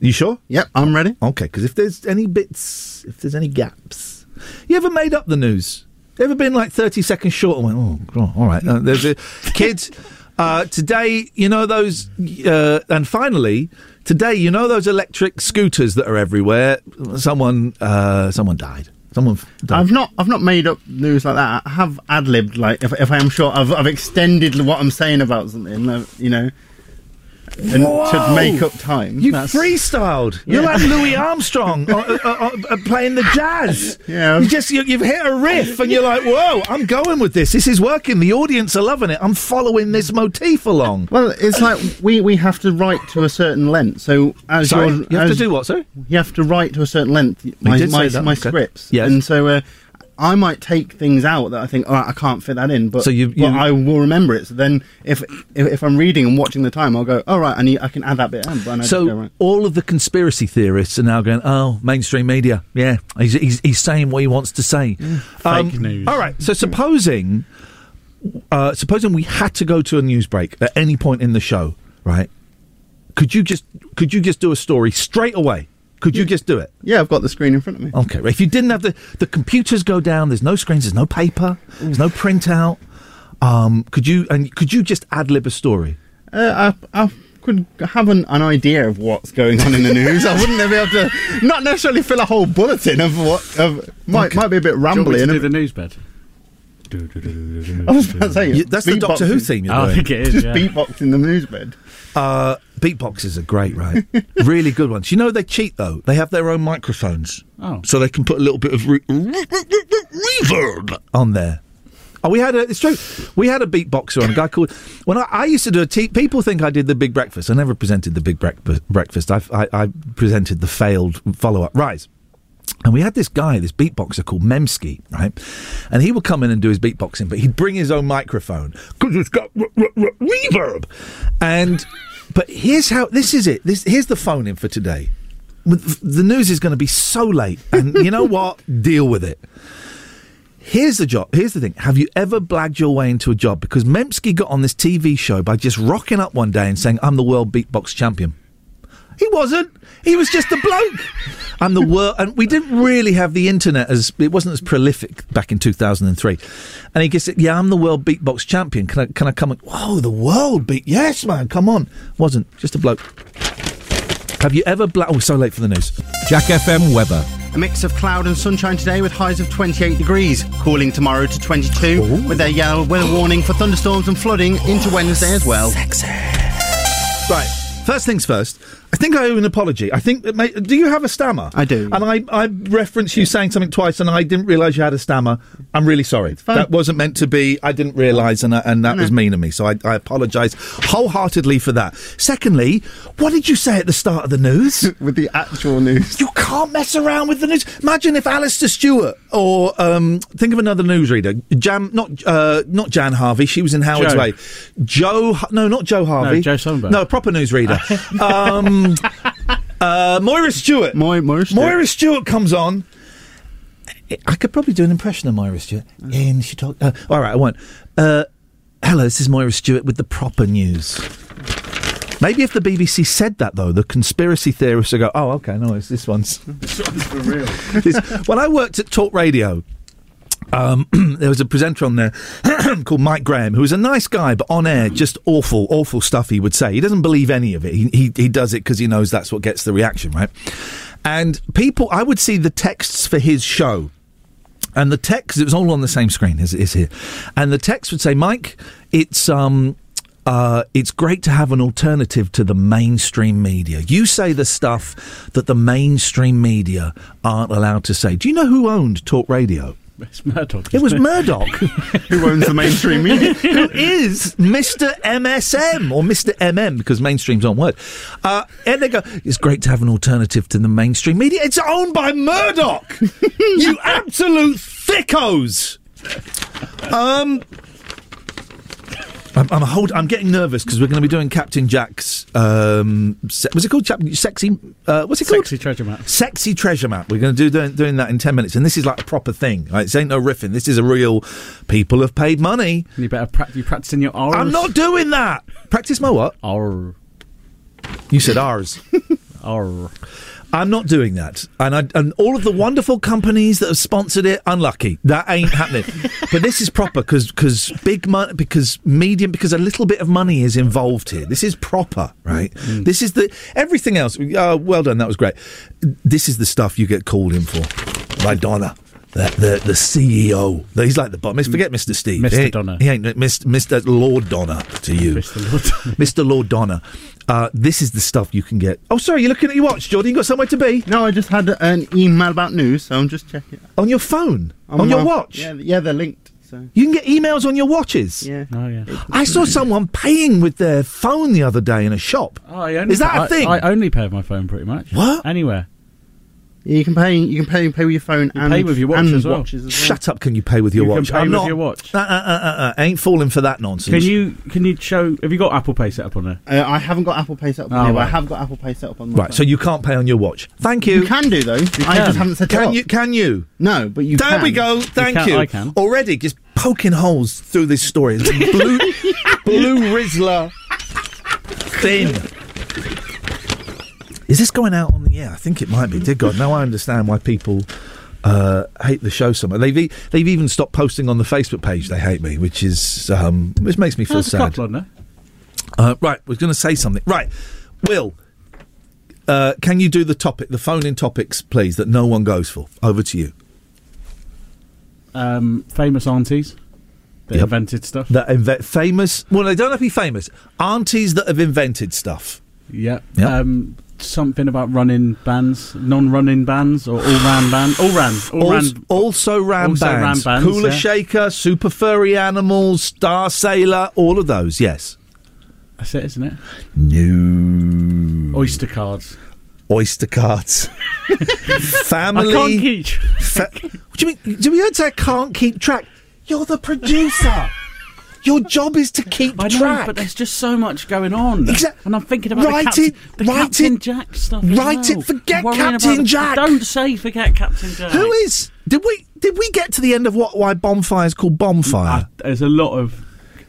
You sure? Yep, I'm ready. Okay, because if there's any bits, if there's any gaps, you ever made up the news? Ever been like 30 seconds short and went, oh, God, all right. Uh, there's a kids. Uh, today, you know those, uh, and finally, today, you know those electric scooters that are everywhere. Someone, uh, someone died. Someone died. I've not, I've not made up news like that. I have ad libbed, like if, if I am sure, I've, I've extended what I'm saying about something, uh, you know, and to make up time. You That's- freestyled. You're like Louis Armstrong uh, uh, uh, playing the jazz. Yeah. You just you, you've hit a riff, and you're like, "Whoa, I'm going with this. This is working. The audience are loving it. I'm following this motif along." Well, it's like we, we have to write to a certain length. So as Sorry? you're, You have to do what, sorry? You have to write to a certain length. My, my, my okay. scripts. Yes. And so uh, I might take things out that I think, all right, I can't fit that in. But So you- but I will remember it. So then, if if, if I'm reading and watching the time, I'll go, all right, I need, I can add that bit in. But I know So go, right. all of the conspiracy theorists are now going, "Oh, mainstream media, yeah, he's he's, he's saying what he wants to say." Um, fake news. All right. So supposing, uh, supposing we had to go to a news break at any point in the show, right? Could you just could you just do a story straight away? Could you just do it? Yeah, I've got the screen in front of me. Okay. If you didn't have the the computers go down, there's no screens, there's no paper, there's no printout. Um, could you and could you just ad lib a story? Uh, I, I could have an, an idea of what's going on in the news. I wouldn't be able to, not necessarily fill a whole bulletin of what. Of, might might be a bit Do you want me rambly. to do the news bed? I was about to say You- that's the Doctor Who beatboxing. theme you're I doing. think it is. Just yeah. beatboxing the news bed. Uh, beatboxes are great, right? really good ones. You know they cheat though. They have their own microphones, Oh. so they can put a little bit of re- reverb on there. Oh, we had a. It's true. We had a beatboxer on a guy called. When I, I used to do a tea, people think I did the Big Breakfast. I never presented the Big Breakfast. breakfast. I, I, I presented the failed follow up. Rise. And we had this guy, this beatboxer called Memski, right? And he would come in and do his beatboxing, but he'd bring his own microphone because it's got r- r- r- reverb. And but here's how this is it. This here's the phone in for today. The news is going to be so late, and you know what? Deal with it. Here's the job. Here's the thing. Have you ever blagged your way into a job? Because Memski got on this TV show by just rocking up one day and saying, "I'm the world beatbox champion." He wasn't. He was just a bloke. I'm the world, and we didn't really have the internet as it wasn't as prolific back in 2003. And he gets it. Yeah, I'm the world beatbox champion. Can I? Can I come? And, Whoa, the world beat. Yes, man. Come on. Wasn't just a bloke. Have you ever? Bla- oh, so late for the news. Jack FM weather. A mix of cloud and sunshine today with highs of 28 degrees. Cooling tomorrow to 22 with a yellow weather warning for thunderstorms and flooding into Wednesday as well. Right. First things first. I think I owe an apology. I think that. May, do you have a stammer? I do. And I, I referenced you saying something twice, and I didn't realise you had a stammer. I'm really sorry. That wasn't meant to be. I didn't realise, and, I- and that was mean of me. So I, I apologise wholeheartedly for that. Secondly, what did you say at the start of the news? with the actual news. You can't mess around with the news. Imagine if Alastair Stewart or um, think of another newsreader, Jam, not uh, not Jan Harvey. She was in Howard's Joe. Way. Joe, no, not Joe Harvey. Joe Sonnenberg. No, proper newsreader. um, uh, Moira Stewart. Moira, Moira Stewart. Moira Stewart comes on. I could probably do an impression of Moira Stewart. And she talk. Uh, all right, I won't. Uh, hello, this is Moira Stewart with the proper news. Maybe if the BBC said that though, the conspiracy theorists would go, "Oh, okay, no, it's this one's." For real. this, when I worked at Talk Radio, um, there was a presenter on there called Mike Graham, who was a nice guy, but on air, just awful, awful stuff he would say. He doesn't believe any of it. He, he, he does it because he knows that's what gets the reaction, right? And people, I would see the texts for his show. And the text, it was all on the same screen as it is here. And the text would say, Mike, it's, um, uh, it's great to have an alternative to the mainstream media. You say the stuff that the mainstream media aren't allowed to say. Do you know who owned Talk Radio? It's Murdoch. It was isn't Murdoch. Who owns the mainstream media? who is Mr. MSM or Mr. MM because mainstream's on word. Uh, and they go, it's great to have an alternative to the mainstream media. It's owned by Murdoch. you absolute thickos. Um. I'm, I'm, hold, I'm getting nervous because we're going to be doing Captain Jack's. Um, se- was it called Sexy? Uh, what's it called? Sexy treasure map. Sexy treasure map. We're going to do doing, doing that in ten minutes, and this is like a proper thing. Right? This ain't no riffing. This is a real. People have paid money. You better pra- you practicing your R's. I'm not doing that. Practice my what? R. You said ours. R. I'm not doing that. And I, and all of the wonderful companies that have sponsored it, unlucky. That ain't happening. but this is proper because because big money, because medium, because a little bit of money is involved here. This is proper, right? This is the everything else. Uh, well done, that was great. This is the stuff you get called in for, by Donna. The, the the CEO. He's like the boss. Forget Mr. Steve. Mr. He ain't- Donner. He ain't Mr. Mr. Lord Donner to you. Mr. Lord Donner. Mr. Lord Donner. Uh, this is the stuff you can get. Oh, sorry, you're looking at your watch, Jordan. You got somewhere to be? No, I just had an email about news, so I'm just checking. On your phone? On On, your watch? Yeah, yeah, they're linked. So You can get emails on your watches. yeah. Oh yeah. I saw someone paying with their phone the other day in a shop. Oh, I only Is that a I- thing? I only pay with my phone pretty much. What? Anywhere. Yeah, you can pay. You can pay pay with your phone You and pay with your watch and as well. watches as well. Shut up! Can you pay with your You can watch? pay I'm with not. your watch. Uh, uh, uh, uh, uh, ain't falling for that nonsense. Can you can you show? Have you got Apple Pay set up on there? Uh, I haven't got Apple Pay set up, Oh, on here, but I right. have got Apple Pay set up on my Right, phone. so you can't pay on your watch. Thank you. You can do though. I can. just haven't set it Can up. you? Can you? No, but you there can. we go. Thank can- you. I can. Already just poking holes through this story. Blue, blue Rizzler thin. Is this going out on the air? I think it might be. Dear God, now I understand why people uh, hate the show so much. They've e- they've even stopped posting on the Facebook page. They hate me, which is um, which makes me feel There's sad. couple. Uh, right, we're going to say something. Right, Will, uh, can you do the topic, the phone-in topics, please, that no one goes for? Over to you. Um, famous aunties that Yep. invented stuff. That inve- famous. Well, they don't have to be famous. Aunties that have invented stuff. Yeah. Yep. Um, something about running bands, non-running bands, or all ran band, all ran, all ran. Also, also ran also ran bands. bands, Kula yeah. Shaker, Super Furry Animals, Starsailor, all of those. Yes. That's it, isn't it? No. Oyster cards. Oyster cards. Family. I can't keep. Fa- what do you mean? Do we heard say I can't keep track? You're the producer. Your job is to keep I know, track. but there's just so much going on. Exactly. And I'm thinking about Write the, it- Captain, the write Captain it- Jack stuff. as write it, forget I'm Captain the- Jack. Don't say forget Captain Jack. Who is? Did we did we get to the end of what why bonfire is called bonfire? Uh, there's a lot of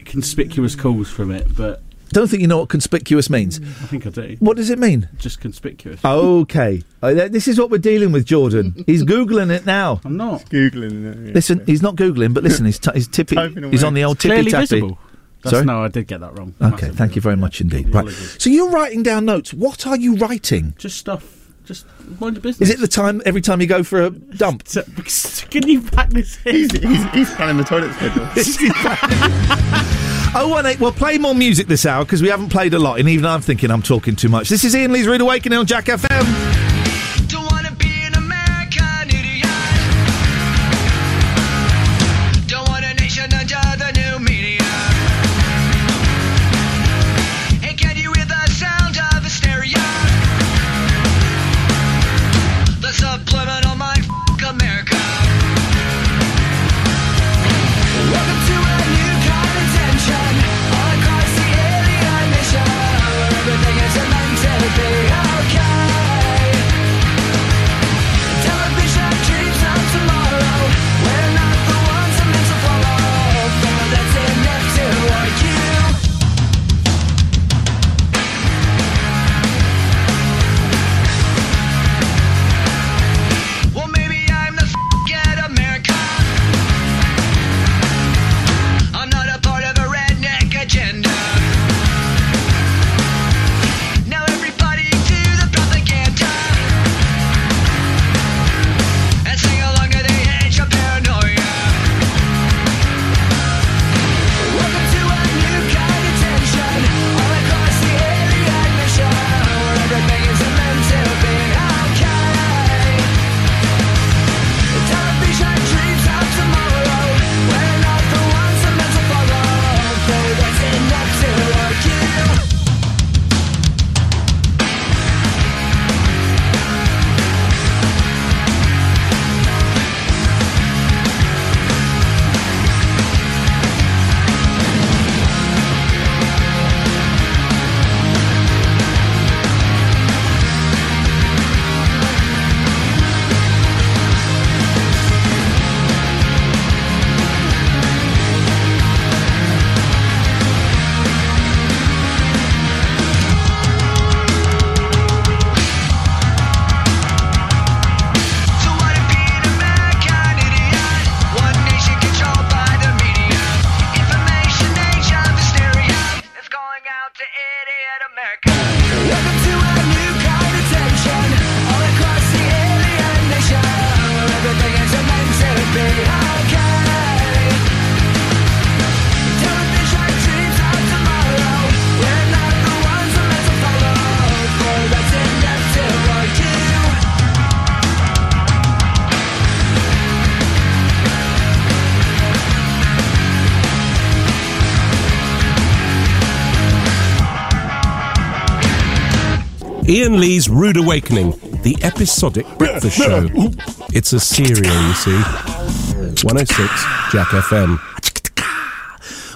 conspicuous calls from it, but Don't think you know what conspicuous means. I think I do. What does it mean? Just conspicuous. Okay, Uh, this is what we're dealing with, Jordan. He's googling it now. I'm not. Googling it. yeah. Listen, he's not googling, but listen, he's, t- he's tippy. He's on the old tippy Clearly tappy. visible. That's, Sorry? No, I did get that wrong. Okay, thank you very much indeed. Right, so you're writing down notes. What are you writing? Just stuff. Just mind your business. Is it the time every time you go for a dump? Can you back this in? He's, he's, he's planning the toilet schedule. Oh one eight. Well, we'll play more music this hour because we haven't played a lot, and even I'm thinking I'm talking too much. This is Ian Lee's Rude Awakening on Jack FM. Ian Lee's Rude Awakening, the episodic breakfast show. It's a serial, you see. 106 Jack FM.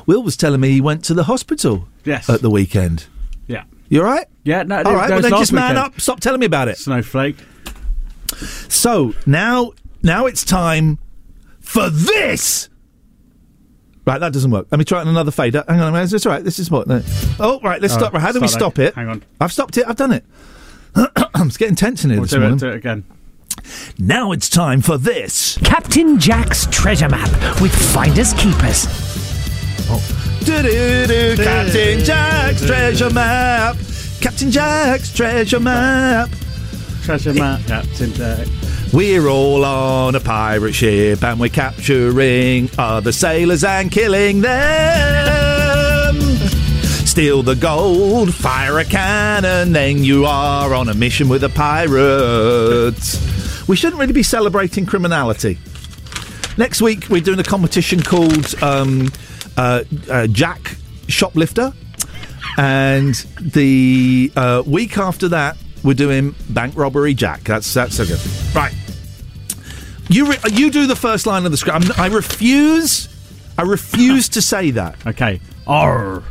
Will was telling me he went to the hospital Yes. at the weekend. Yeah. You all right? Yeah, no, All right, well was then last just man weekend. up. Stop telling me about it. Snowflake. So now, now it's time for this. Right, that doesn't work. Let me try it on another fader. Hang on a minute. It's all right. This is what. no. Oh, right. Let's All stop. right, How do we stop it? Hang on. I've stopped it. I've done it. it's getting tense in here We'll this do morning. it, do it again. Now it's time for this. Captain Jack's treasure map with finders keepers. Oh. Do-do-do, Captain Jack's treasure map. Captain Jack's treasure map. Treasure map, Captain Jack. We're all on a pirate ship and we're capturing other sailors and killing them. Steal the gold, fire a cannon, then you are on a mission with the pirates. We shouldn't really be celebrating criminality. Next week, we're doing a competition called um, uh, uh, Jack Shoplifter. And the uh, week after that, we're doing Bank Robbery Jack. That's that's so good. Right. You re- you do the first line of the script. I'm, I refuse. I refuse to say that. Okay. Arr.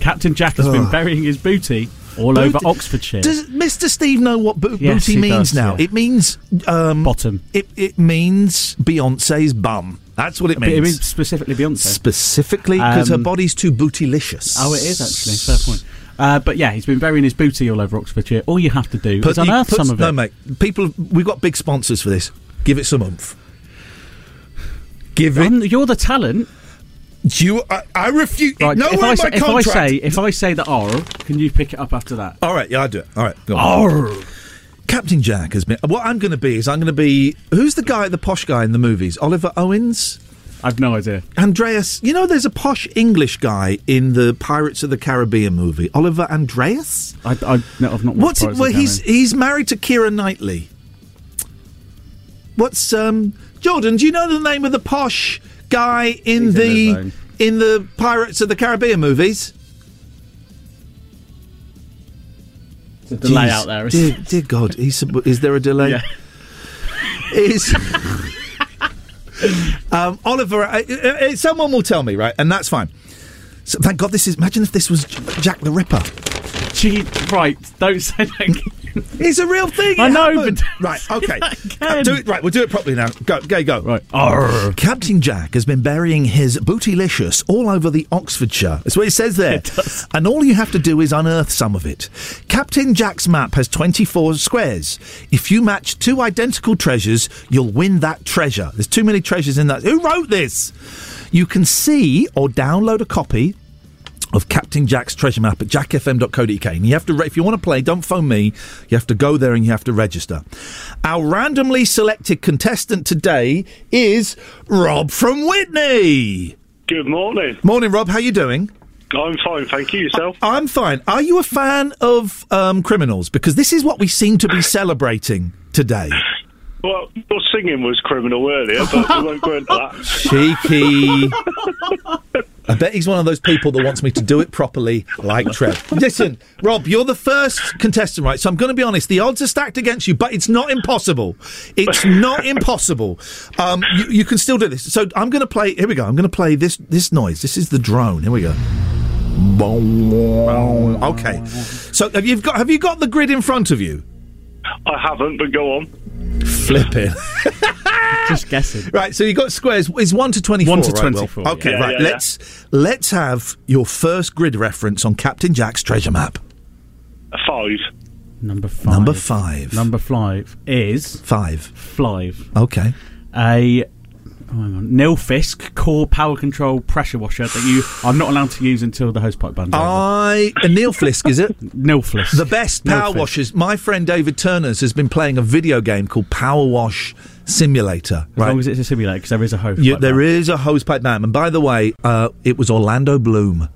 Captain Jack has been burying his booty all over Oxfordshire. Does Mr. Steve know what bo- Yes, booty he means does, now? yeah. It means um, Bottom. It it means Beyonce's bum. That's what it But means. it means specifically Beyonce. Specifically because her Um, body's too bootylicious. Oh, it is actually. Fair point. Uh, but yeah, he's been burying his booty all over Oxfordshire. All you have to do is unearth put- some of no, it. No, mate. People, we've got big sponsors for this. Give it some oomph. Give it. Um, you're the talent. You, I, I refuse. Right, no, if, I my say, if I say if I say the R, can you pick it up after that? All right, yeah, I'll do it. All right, go on. Arr. Captain Jack has been. What I'm going to be is I'm going to be. Who's the guy, the posh guy in the movies? Oliver Owens. I've no idea. Andreas. You know, there's a posh English guy in the Pirates of the Caribbean movie. Oliver Andreas. I, I, no, I've not. What's it? Pirates of Well, he's he's married to Keira Knightley. What's um Jordan? Do you know the name of the posh guy in He's the zone. in the Pirates of the Caribbean movies? It's a delay Jeez. out there. isn't Dear, dear God, is, is there a delay? Yeah. Is um, Oliver? Uh, uh, uh, someone will tell me, right? And that's fine. So, thank God this is. Imagine if this was Jack the Ripper. Gee, right, don't say that. It's a real thing. I it know, happened. but right, okay. Uh, do it right. We'll do it properly now. Go, go, go. Right. Captain Jack has been burying his bootylicious all over the Oxfordshire. That's what it says there. And all you have to do is unearth some of it. Captain Jack's map has 24 squares. If you match two identical treasures, you'll win that treasure. There's too many treasures in that. Who wrote this? You can see or download a copy of Captain Jack's treasure map at jackfm.co.uk. And you have to, if you want to play, don't phone me. You have to go there and you have to register. Our randomly selected contestant today is Rob from Witney. Good morning. Morning, Rob. How are you doing? I'm fine, thank you. Yourself? I'm fine. Are you a fan of um, criminals? Because this is what we seem to be celebrating today. Well, your singing was criminal earlier, but we won't go into that. Cheeky. I bet he's one of those people that wants me to do it properly, like Trev. Listen, Rob, you're the first contestant, right? So I'm going to be honest. The odds are stacked against you, but it's not impossible. It's not impossible. Um, you, you can still do this. So I'm going to play. Here we go. I'm going to play this this noise. This is the drone. Here we go. Okay. So have you got have you got the grid in front of you? I haven't, but go on. Flipping. Just guessing. Right, so you got squares. Is one to twenty-four? One to right, Will? 24, Okay, yeah. right. Yeah, yeah, let's let's have your first grid reference on Captain Jack's treasure map. A five. Number five. Number five. Number five is Five. five. Okay. A oh, hang on, Nilfisk core power control pressure washer that you are not allowed to use until the hosepipe band. I a Neil Flisk is it? Neil Nilflisk. The best power Nilfisk. washers. My friend David Turners has been playing a video game called Power Wash Simulator. As long as it's a simulator, because there is a hose. You, there is a hosepipe man, and by the way, uh, it was Orlando Bloom.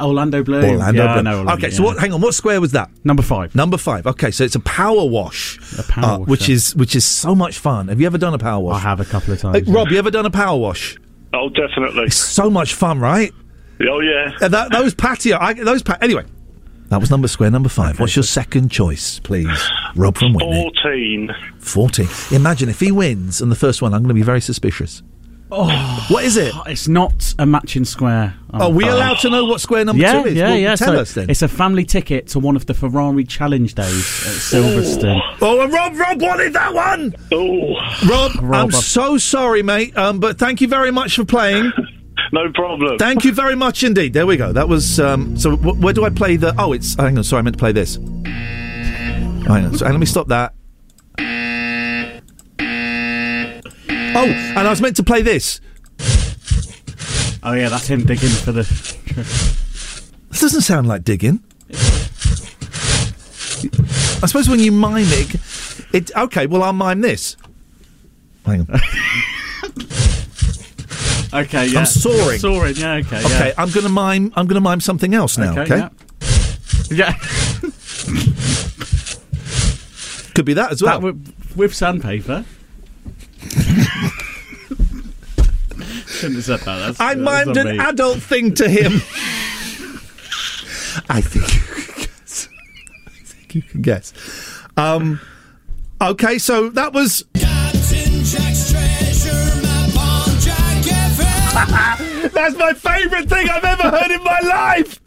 Orlando Bloom. Orlando yeah, I Bloom. know Orlando, okay, so what? Hang on, what square was that? Number five. Number five. Okay, so it's a power wash, A power uh, which washer. is which is so much fun. Have you ever done a power wash? I have a couple of Hey, times. Rob, you ever done a power wash? Oh, definitely. It's so much fun, right? Oh, yeah. Uh, that, those patio, I, those pa- anyway. That was number square number five. What's your second choice, please? Rob from Witney. 14. 14. Imagine if he wins and the first one, I'm going to be very suspicious. Oh, what is it? It's not a matching square. I'm Are we afraid. allowed to know what square number yeah, two is? Yeah, Well, yeah. Tell so us then. It's a family ticket to one of the Ferrari Challenge days at Silverstone. Oh, and Rob, Rob wanted that one. Oh, Rob, I'm Rob. so sorry, mate. Um, but thank you very much for playing. No problem. Thank you very much indeed. There we go. That was um. So wh- where do I play the? Oh, it's. Hang on. Sorry, I meant to play this. Hang on. So, let me stop that. Oh, and I was meant to play this. Oh yeah, that's him digging for the. This doesn't sound like digging. I suppose when you mime it, it. Okay, well I'll mime this. Hang on. Okay, yeah. I'm soaring. Soaring, yeah. Okay. yeah. Okay, I'm gonna mime. I'm gonna mime something else now. Okay. Okay, yeah. Yeah. Could be that as well. That with, with sandpaper. Shouldn't have said that. That's, I that's mimed an me. adult thing to him. I think you can guess. I think you can guess. Um, okay, so that was. That's my favourite thing I've ever heard in my life.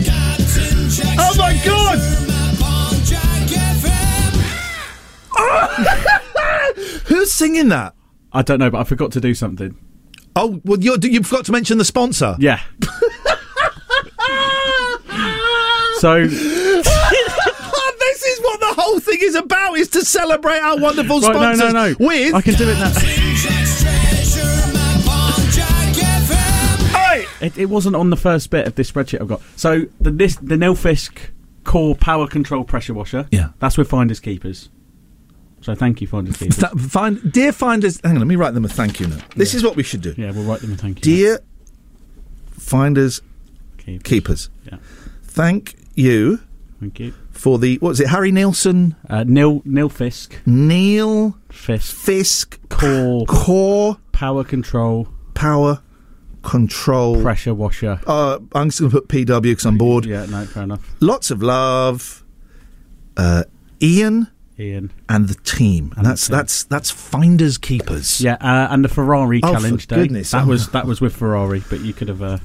Oh my god! Who's singing that? I don't know, but I forgot to do something. Oh, well, you're, you forgot to mention the sponsor. Yeah. so this is what the whole thing is about: is to celebrate our wonderful Right, no, sponsors. no, no. With I can do it now. It, it wasn't on the first bit of this spreadsheet I've got. So the this the Nilfisk Core Power Control Pressure Washer. Yeah. That's with Finders Keepers. So thank you, Finders Keepers. Th- find, dear finders, hang on, let me write them a thank you note. This is what we should do. yeah, we'll write them a thank you. Dear finders, keepers, Yeah. thank you Thank you. for the what is it? Harry Nielsen, Uh, Nil Fisk, Neil Fisk Fisk Core Core Power Control Power Control. Pressure Washer. Uh, I'm just going to put PW because I'm bored. Yeah, no, fair enough. Lots of love, uh, Ian Ian. and the team. And that's that's that's finders keepers. Yeah, uh, and the Ferrari Oh, Challenge goodness, that was that was with Ferrari, but you could have uh,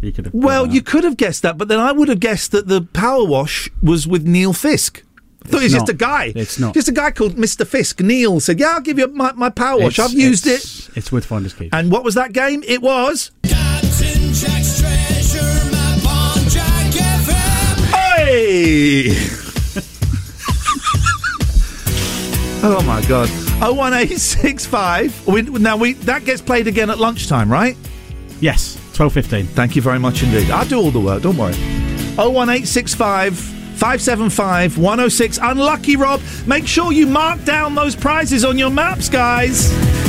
you could have. Well, you could have guessed that, but then I would have guessed that the power wash was with Neil Fisk. I thought it's he was not. just a guy. It's not. Just a guy called Mr. Fisk. Neil said, Yeah, I'll give you my, my power wash. I've used it's, it. It's Woodfinder's Keep. And what was that game? It was. Captain Jack's Treasure Map on Jack FM. oh my God. 01865. We, now, we that gets played again at lunchtime, right? Yes, 12.15. Thank you very much indeed. I do all the work, don't worry. 01865. 575 106. Unlucky Rob. Make sure you mark down those prizes on your maps, guys.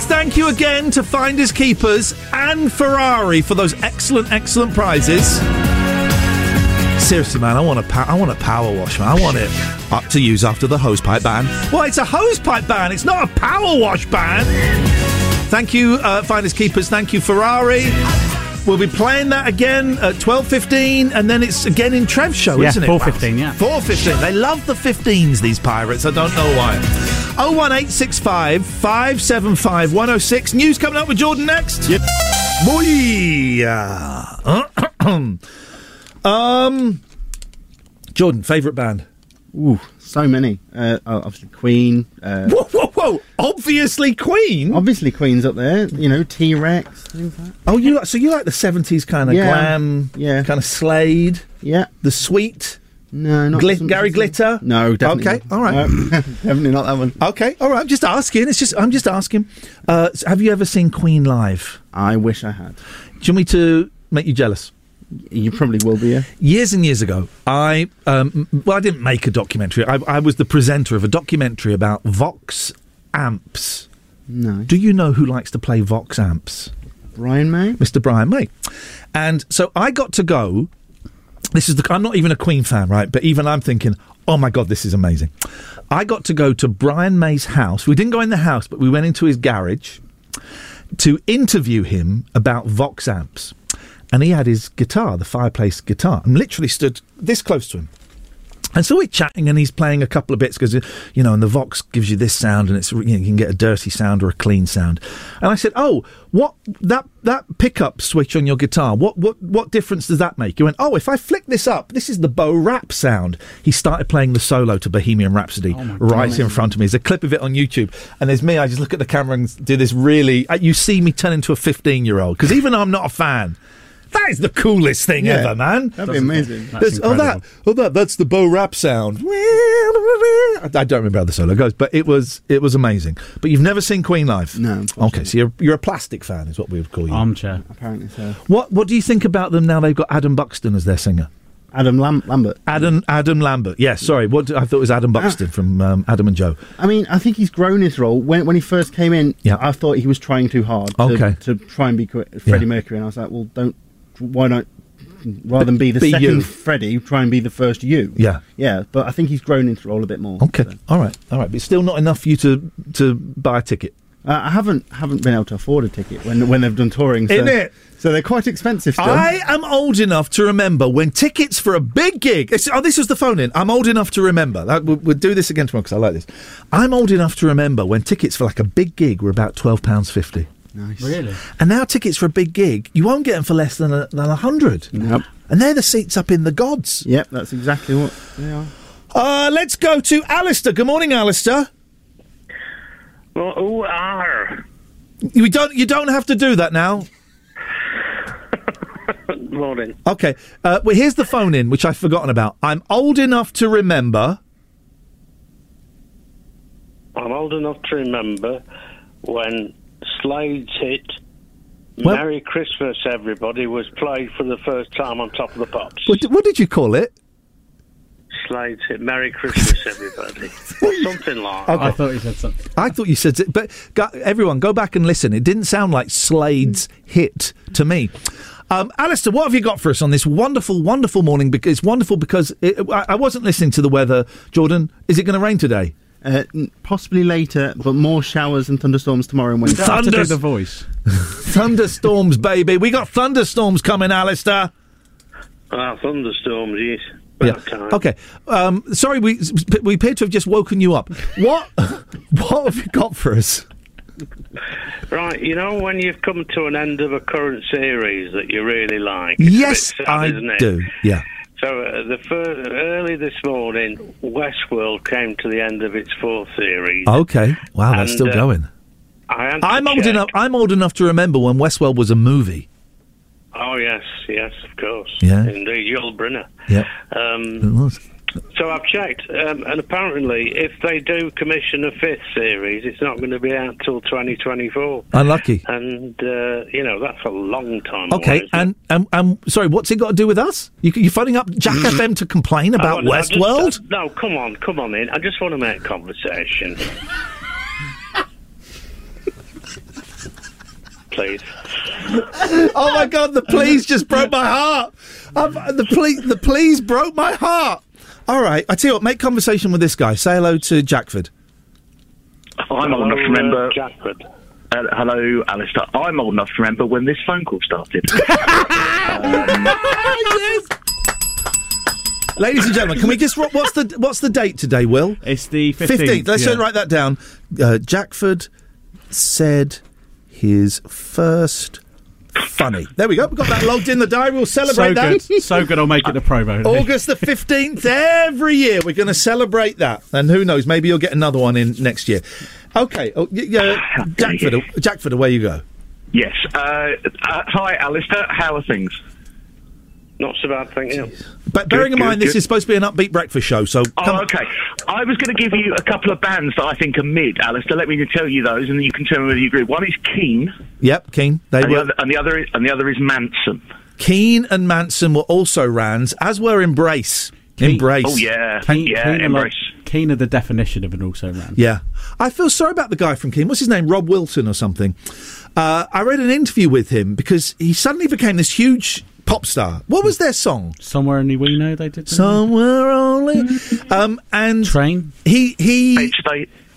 Thank you again to Finders Keepers and Ferrari for those excellent, excellent prizes. Seriously, man, I want a pa- I want a power wash, man. I want it up to use after the hosepipe ban. Well, it's a hosepipe ban. It's not a power wash ban. Thank you, uh, Finders Keepers. Thank you, Ferrari. We'll be playing that again at twelve fifteen, and then it's again in Trev's show, Yeah, isn't it? 4:15, yeah. four fifteen. They love the fifteens. These pirates. I don't know why. Oh one eight six five five seven five one zero six. News coming up with Jordan next. Yep. Boy. um. Jordan, favourite band? Ooh, so many. Uh, oh, obviously Queen. Uh, Whoa, whoa, whoa! Obviously Queen. Obviously Queen's up there. You know T Rex. Like. Oh, you like, so you like the seventies kind of Yeah. glam, Yeah. kind of Slade, Yeah. the sweet, No, not some- Gary Glitter. No, definitely. Okay, not. all right. No, definitely not that one. Okay, all right. I'm just asking. It's just I'm just asking. Uh, have you ever seen Queen live? I wish I had. Do you want me to make you jealous? You probably will be. Yeah. Years and years ago, I um, well, I didn't make a documentary. I, I was the presenter of a documentary about Vox amps. No. Do you know who likes to play Vox amps? Brian May. Mr. Brian May. And so I got to go. This is the. I'm not even a Queen fan, right? But even I'm thinking, oh my god, this is amazing. I got to go to Brian May's house. We didn't go in the house, but we went into his garage to interview him about Vox amps. And he had his guitar, the fireplace guitar, and literally stood this close to him. And so we're chatting, and he's playing a couple of bits because you know, and the Vox gives you this sound, and it's you, know, you can get a dirty sound or a clean sound. And I said, "Oh, what that that pickup switch on your guitar? What what what difference does that make?" He went, "Oh, if I flick this up, this is the Bo Rap sound." He started playing the solo to Bohemian Rhapsody right in front of me. There's a clip of it on YouTube, and there's me. I just look at the camera and do this really. uh, You see me turn into a 15 year old because even though I'm not a fan. That is the coolest thing Yeah, ever, man. that'd be amazing. There's- oh, that, oh, that, that's the Bo Rap sound. I I don't remember how the solo goes, but it was it was amazing. But you've never seen Queen live? No. Okay, so you're you're a plastic fan, is what we would call you. Armchair. Apparently so. what what do you think about them now? They've got Adam Buxton as their singer. Adam Lam- Lambert. Adam Adam Lambert. Yes, sorry. What I thought was Adam Buxton from um, Adam and Joe. I mean, I think he's grown his role. When when he first came in, Yeah. I thought he was trying too hard Okay. to try and be qu- Freddie Yeah. Mercury, and I was like, well, don't. Why not? Rather than be the Be second you. Freddie, try and be the first you. Yeah. yeah. But I think he's grown into the role a bit more. Okay. All right. All right. But still not enough for you to to buy a ticket. Uh, I haven't haven't been able to afford a ticket when when they've done touring. So, Isn't it? So they're quite expensive still. I am old enough to remember when tickets for a big gig. Oh, this was the phone in. I'm old enough to remember. That, we'll, we'll do this again tomorrow because I like this. I'm old enough to remember when tickets for like a big gig were about twelve pounds fifty. Nice. Really? And now tickets for a big gig, you won't get them for less than a, than a hundred. Yep. And they're the seats up in the gods. Yep, that's exactly what they are. Uh, let's go to Alistair. Good morning, Alistair. Well, who are? You don't. You don't have to do that now. Morning. Okay. Uh, well, here's the phone in, which I've forgotten about. I'm old enough to remember. I'm old enough to remember when Slade's hit Well- Merry Christmas, everybody was played for the first time on Top of the Pops. What, what did you call it? Slade's hit Merry Christmas, everybody. or something like. Okay. I thought you said something. I thought you said, it, but go, everyone, go back and listen. It didn't sound like Slade's hit to me. Um, Alistair, what have you got for us on this wonderful, wonderful morning? Because it's wonderful because it, I, I wasn't listening to the weather. Jordan, is it going to rain today? Uh, possibly later, but more showers and thunderstorms tomorrow and Wednesday. Thunder- To the voice. thunderstorms, baby. We got thunderstorms coming, Alistair. Ah, thunderstorms, yes. Yeah. Okay. Um, sorry, we we appear to have just woken you up. What what have you got for us? Right, you know when you've come to an end of a current series that you really like? Yes, sad, I isn't it? do. Yeah. So uh, the early this morning, Westworld came to the end of its fourth series. Okay. Wow, that's And, still uh, going. I I'm old enough. I'm old enough to remember when Westworld was a movie. Oh yes, yes, of course. Yeah. indeed, Yul Brynner. Yeah. Um, It was. So I've checked, um, and apparently, if they do commission a fifth series, it's not going to be out till 2024. Unlucky. And uh, you know that's a long time. Okay, away, and, and and sorry, what's it got to do with us? You, you're phoning up Jack FM to complain about Westworld? uh, no, come on, come on in. I just want to make conversation. please. oh my god, the please just broke my heart. I've, the please, the please broke my heart. All right, I tell you what, make conversation with this guy. Say hello to Jackford. I'm old enough to remember. uh, Jackford. Uh, hello, Alistair. I'm old enough to remember when this phone call started. yes. Ladies and gentlemen, can we just what's the what's the date today, Will? It's the 15th. Let's yeah. write that down. Uh, Jackford said his first funny. There we go. We've got that logged in the diary. We'll celebrate so that. good. So good, I'll make it the promo. August the 15th, every year we're going to celebrate that. And who knows, maybe you'll get another one in next year. Okay, oh, y- yeah, Jackford, Jackford, away you go. yes. Uh, uh, hi, Alistair. How are things? Not so bad, thank you. But bearing in good, mind, this good. is supposed to be an upbeat breakfast show, so come Oh, okay. I was going to give you a couple of bands that I think are mid, Alistair. Let me tell you those, and then you can tell me whether you agree. One is Keane, Yep, Keane. They and the, were other, and the other is and the other is Mansun. Keane and Mansun were also Rands, as were Embrace. Embrace. Oh yeah, Keane, yeah, Keane Embrace. like- Keane are the definition of an also ran. Yeah. I feel sorry about the guy from Keane. What's his name? Rob Wilson or something. Uh, I read an interview with him because he suddenly became this huge pop star. What was their song? Somewhere only we know they did. Somewhere only. Um, and Train. He he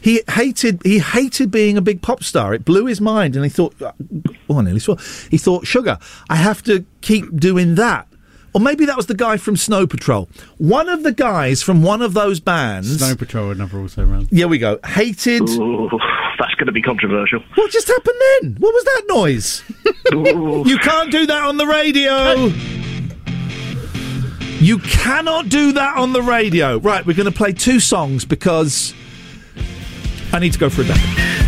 he hated he hated being a big pop star. It blew his mind, and he thought, oh, I nearly swore. He thought, sugar, I have to keep doing that. Or maybe that was the guy from Snow Patrol. One of the guys from one of those bands. Snow Patrol are never also ran. Here we go. Hated. Ooh, that's going to be controversial. What just happened then? What was that noise? you can't do that on the radio. You cannot do that on the radio. Right, we're going to play two songs because I need to go for a day.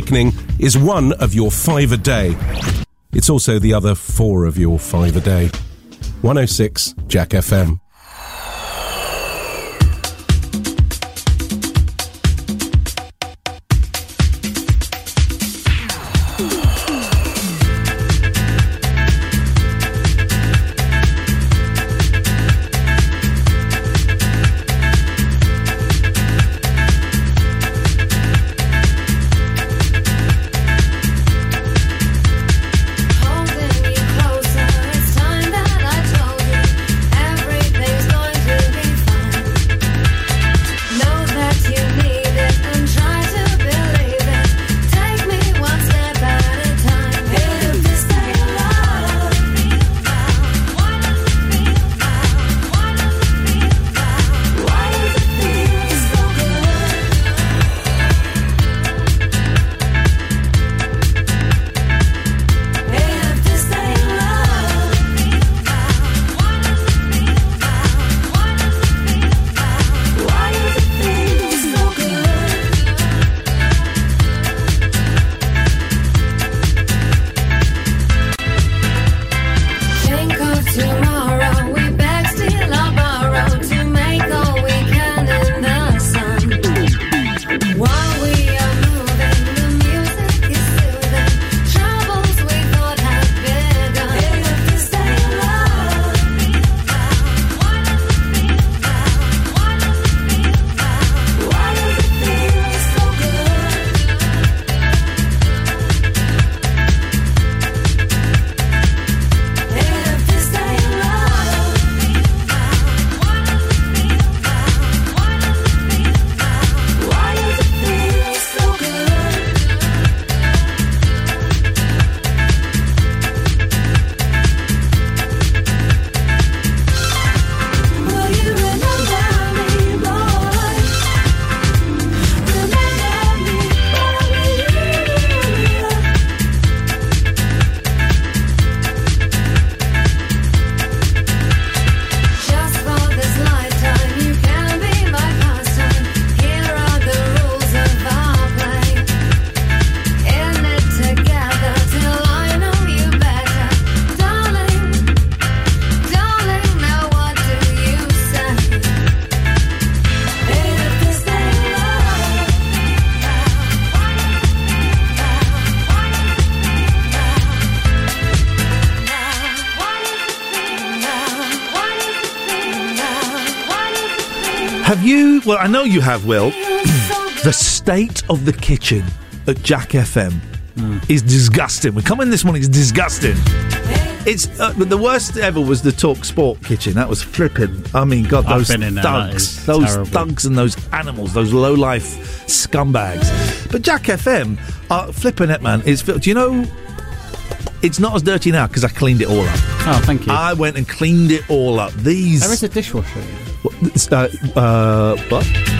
Awakening is one of your five a day. It's also the other four of your five a day. 106 Jack FM. You? Well, I know you have, Will. the state of the kitchen at Jack FM is disgusting. We come in this morning, it's disgusting. It's uh, the worst ever was the Talk Sport kitchen. That was flipping. I mean, God, those been in there, that thugs, those terrible. thugs, and those animals, those low life scumbags. But Jack FM, uh, flipping it, man. Is do you know? It's not as dirty now because I cleaned it all up. Oh, thank you. I went and cleaned it all up. These There is a dishwasher. Uh, uh, what?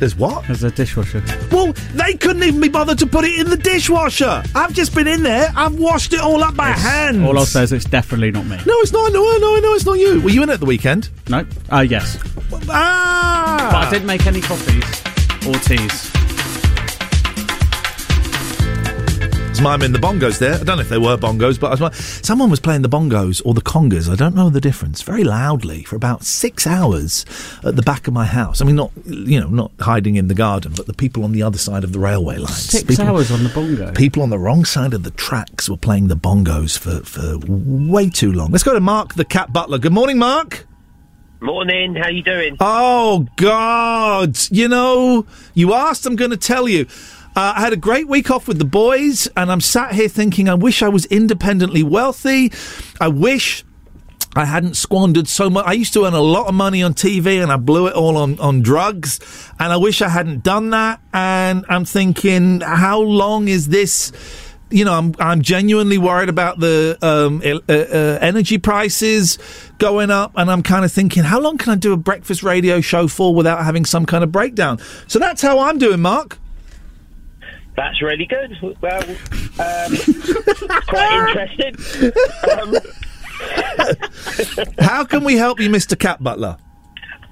There's what? There's a dishwasher. Well, they couldn't even be bothered to put it in the dishwasher. I've just been in there. I've washed it all up by hand. All I'll say is it's definitely not me. No, it's not. No, no, no, it's not you. Were you in it at the weekend? No. Uh, yes. Ah! But I didn't make any coffees or teas. It's miming the bongos there. I don't know if they were bongos, but I was, someone was playing the bongos or the congas. I don't know the difference. Very loudly for about six hours at the back of my house. I mean, not you know, not hiding in the garden, but the people on the other side of the railway lines. Six People- hours on the bongo. People on the wrong side of the tracks were playing the bongos for, for way too long. Let's go to Mark the Cat Butler. Good morning, Mark. Morning, how you doing? Oh, God. You know, you asked, I'm going to tell you. Uh, I had a great week off with the boys, and I'm sat here thinking, I wish I was independently wealthy. I wish I hadn't squandered so much. I used to earn a lot of money on TV, and I blew it all on, on drugs. And I wish I hadn't done that. And I'm thinking, how long is this? you know, I'm I'm genuinely worried about the um, uh, uh, energy prices going up, and I'm kind of thinking, how long can I do a breakfast radio show for without having some kind of breakdown? So that's how I'm doing, Mark. That's really good. Well, um, quite interesting. Um, How can we help you, Mr. Cat Butler?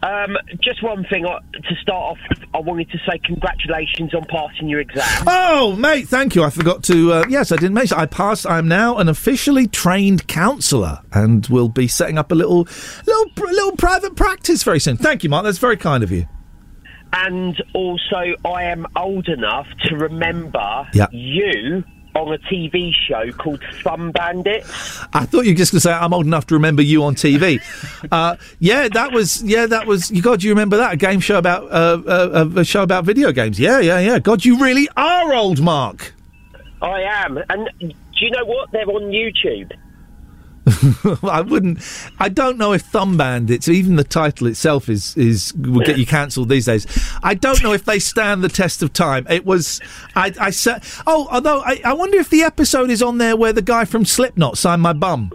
Um, just one thing uh, to start off. I wanted to say congratulations on passing your exam. Oh, mate, thank you. I forgot to. Uh, yes, I didn't mention. I passed. I'm now an officially trained counsellor, and will be setting up a little, little, pr- little private practice very soon. Thank you, Mark. That's very kind of you. And also, I am old enough to remember Yeah. you on a TV show called Thumb Bandit. I thought you were just going to say I'm old enough to remember you on TV. uh, yeah, that was. Yeah, that was. You God, you remember that a game show about uh, uh, a show about video games? Yeah, yeah, yeah. God, you really are old, Mark. I am. And do you know what? They're on YouTube. I wouldn't. I don't know if Thumb Bandits, even the title itself, is is will get you cancelled these days. I don't know if they stand the test of time. It was. I. I said. Oh, although I, I wonder if the episode is on there where the guy from Slipknot signed my bum.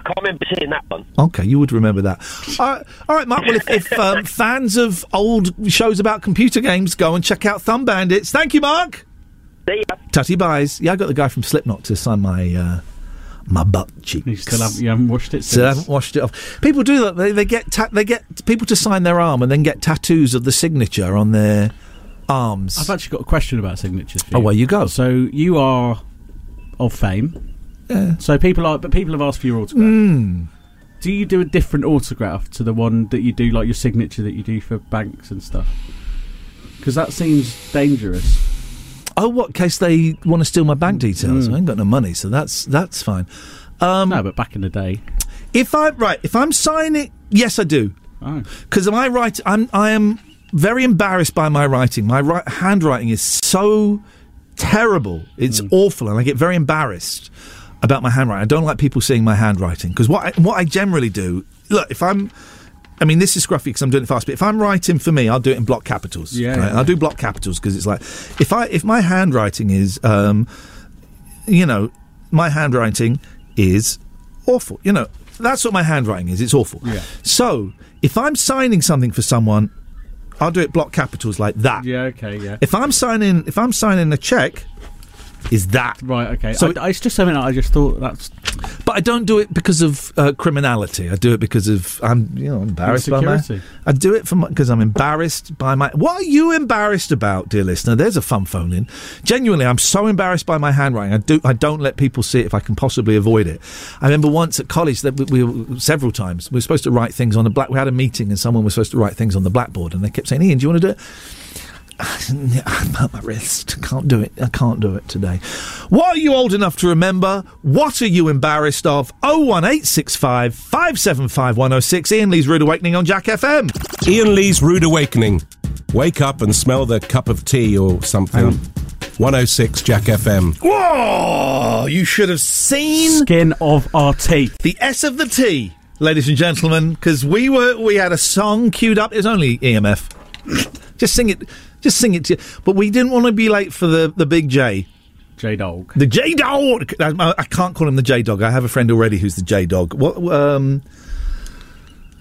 I can't remember seeing that one. Okay, you would remember that. All right, all right Mark. Well, if, if um, fans of old shows about computer games, go and check out Thumb Bandits. Thank you, Mark. See ya. Tutty buys. Yeah, I got the guy from Slipknot to sign my uh, my butt cheeks. You still haven't, you haven't washed it So I haven't washed it off. People do that. They, they get ta- they get people to sign their arm and then get tattoos of the signature on their arms. I've actually got a question about signatures. For Oh, well, you go. So you are of fame. Yeah. So people are, but people have asked for your autograph. Mm. Do you do a different autograph to the one that you do, like your signature that you do for banks and stuff? Because that seems dangerous. Oh, what? Case they want to steal my bank details? I ain't got no money, so that's that's fine. Um, no, but back in the day, if I right, if I'm signing, yes, I do. Oh. Because I right? I'm I am very embarrassed by my writing. My ri- handwriting is so terrible. It's awful, and I get very embarrassed about my handwriting. I don't like people seeing my handwriting because what I, what I generally do. Look, if I'm I mean, this is scruffy because I'm doing it fast. But if I'm writing for me, I'll do it in block capitals. Yeah, right? yeah. I'll do block capitals because it's like if I if my handwriting is, um, you know, my handwriting is awful. You know, that's what my handwriting is. It's awful. Yeah. So if I'm signing something for someone, I'll do it block capitals like that. Yeah, okay, yeah. If I'm signing, if I'm signing a check, is that Right, okay. So I, it's just something I just thought that's. But I don't do it because of uh, criminality. I do it because of I'm, you know, embarrassed by my. I do it for because I'm embarrassed by my. What are you embarrassed about, dear listener? There's a fun phone in. Genuinely, I'm so embarrassed by my handwriting. I do. I don't let people see it if I can possibly avoid it. I remember once at college that we, we were several times we were supposed to write things on the black. We had a meeting and someone was supposed to write things on the blackboard, and they kept saying, "Ian, do you want to do it?" I'm at my wrist. Can't do it. I can't do it today. What are you old enough to remember? What are you embarrassed of? 01865 575 106. Ian Lee's Rude Awakening on Jack FM. Ian Lee's Rude Awakening. Wake up and smell the cup of tea or something. Um, 106 Jack FM. Whoa! You should have seen Skin of our teeth. the S of the T, ladies and gentlemen, because we were we had a song queued up. It was only EMF. just sing it. Just sing it to you. But we didn't want to be late for the, the big J. J Dog. The J Dog. I, I can't call him the J Dog. I have a friend already who's the J Dog. What? Um,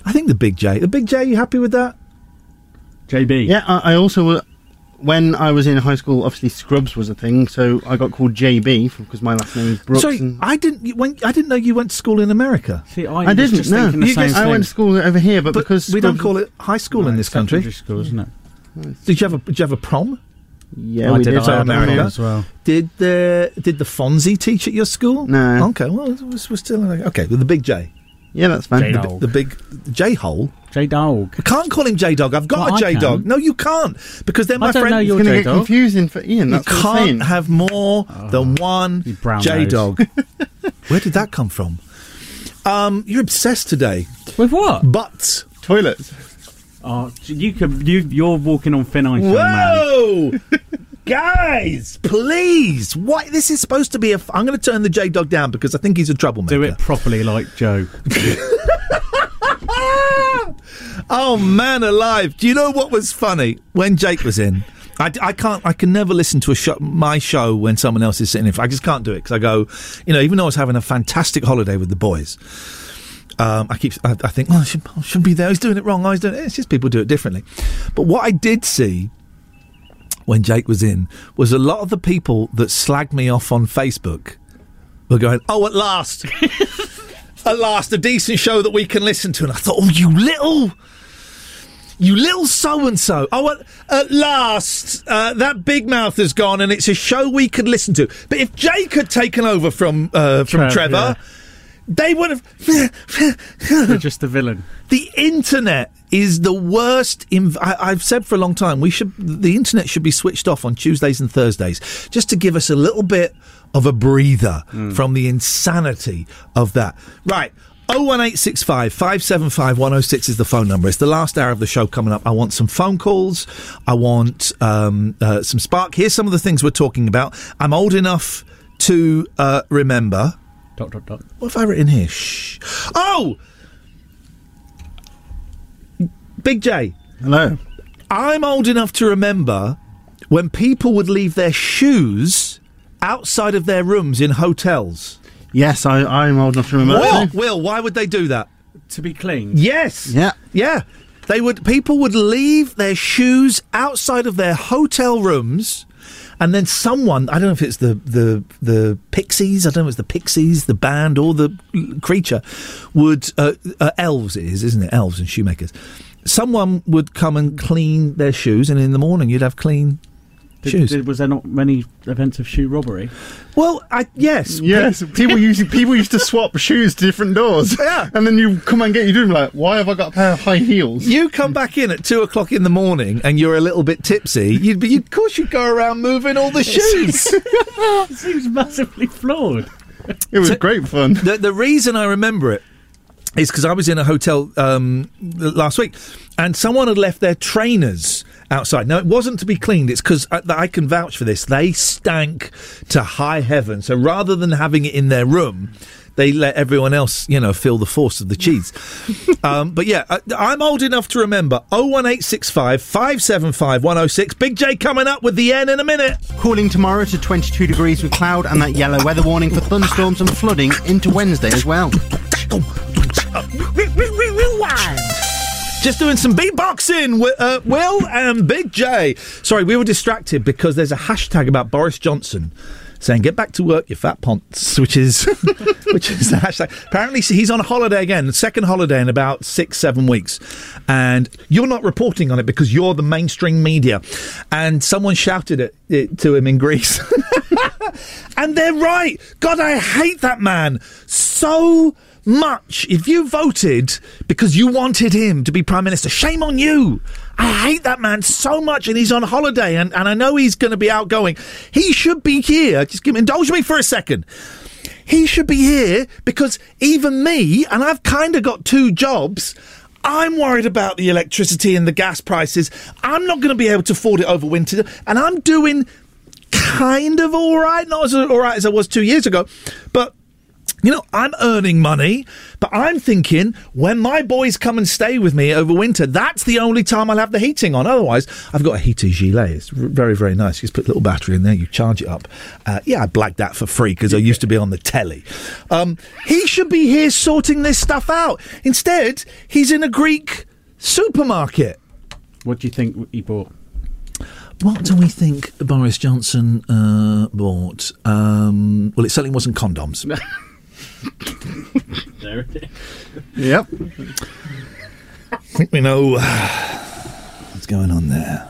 I think the Big J. The Big J. You happy with that? JB. Yeah, I, I also uh, when I was in high school, obviously Scrubs was a thing, so I got called JB because my last name is Brooks. Sorry, I didn't. You went, I didn't know you went to school in America. See, I didn't. No, You get- I went to school over here, but, But because we don't call it high school in this country. Secondary school, isn't it? Did you have a Did you have a prom? Yeah, I we did. did. I So America as well. Did the Did the Fonzie teach at your school? No. Okay. Well, we're, we're still okay. With the big J. Yeah, that's fine. The, the big J hole. J Dog. I can't call him J Dog. I've got Well, a I J Dog. No, you can't because they're my I don't friend. know your It's going to get J-Dog. confusing for Ian. You That's what can't have more than one J Dog. Where did that come from? Um, you're obsessed today. With what? Butts. Toilets. Oh, you could. You, you're walking on thin ice, young man. Whoa! Guys, please! Why This is supposed to be a. F- I'm going to turn the J Dog down because I think he's a troublemaker. Do it properly, like Joe. Oh man, alive! Do you know what was funny when Jake was in? I, I can't. I can never listen to a show, my show when someone else is sitting in. I just can't do it because I go, you know, even though I was having a fantastic holiday with the boys, um, I keep. I, I think, oh, I should, I should be there. He's doing it wrong. Oh, he's doing it. It's just people do it differently. But what I did see when Jake was in was a lot of the people that slagged me off on Facebook were going, "Oh, at last." at last, a decent show that we can listen to. And I thought, oh, you little. You little so and so. Oh, at, at last, uh, that big mouth has gone, and it's a show we could listen to. But if Jake had taken over from uh, from Trev, Trevor, yeah. They would have. Just the villain. The internet is the worst. Inv- I- I've said for a long time we should. The internet should be switched off on Tuesdays and Thursdays, just to give us a little bit of a breather from the insanity of that. Right. 01865 575 106 is the phone number. It's the last hour of the show coming up. I want some phone calls. I want um, uh, some spark. Here's some of the things we're talking about. I'm old enough to uh, remember. Dot dot dot. What have I written here? Shh. Oh! Big J. Hello. I'm old enough to remember when people would leave their shoes outside of their rooms in hotels. Yes, I, I'm old enough to remember. that What? Will, why would they do that? To be clean. Yes. Yeah. Yeah. They would people would leave their shoes outside of their hotel rooms and then someone I don't know if it's the the the Pixies, I don't know if it's the Pixies, the band or the creature would uh, uh, elves is, isn't it? Elves and shoemakers. Someone would come and clean their shoes and in the morning you'd have clean Did- shoes. did- was there not many events of shoe robbery? Well, I yes, Yes, people used people used to swap shoes to different doors. Yeah. and then you come and get your room like, why have I got a pair of high heels? You come back in at two o'clock in the morning and you're a little bit tipsy. You'd be, of course, you'd go around moving all the shoes. it seems massively flawed. It was great fun. The, the reason I remember it is because I was in a hotel um, last week and someone had left their trainers outside. Now, it wasn't to be cleaned, it's because I, I can vouch for this. They stank to high heaven. So rather than having it in their room, they let everyone else, you know, feel the force of the cheese. um, but yeah, I, I'm old enough to remember 01865 575 106. Big J coming up with the N in a minute. Cooling tomorrow to 22 degrees with cloud and that yellow weather warning for thunderstorms and flooding into Wednesday as well. Just doing some beatboxing with uh, Will and Big J. Sorry, we were distracted because there's a hashtag about Boris Johnson saying "Get back to work, you fat ponce," which is which is the hashtag. Apparently, he's on holiday again, second holiday in about six, seven weeks, and you're not reporting on it because you're the mainstream media. And someone shouted it, it to him in Greece. And they're right. God, I hate that man so much. If you voted because you wanted him to be prime minister, shame on you. I hate that man so much, and he's on holiday, and, and I know he's going to be outgoing. He should be here. Just give me, indulge me for a second. He should be here because even me, and I've kind of got two jobs. I'm worried about the electricity and the gas prices. I'm not going to be able to afford it over winter, and I'm doing kind of all right, not as all right as I was two years ago, but. You know, I'm earning money, but I'm thinking when my boys come and stay with me over winter, that's the only time I'll have the heating on. Otherwise, I've got a heater gilet. It's very, very nice. You just put a little battery in there, you charge it up. Uh, yeah, I blagged that for free because I used to be on the telly. Um, he should be here sorting this stuff out. Instead, he's in a Greek supermarket. What do you think he bought? What do we think Boris Johnson uh, bought? Um, well, it certainly wasn't condoms. There it is. Yep. I think we know what's going on there.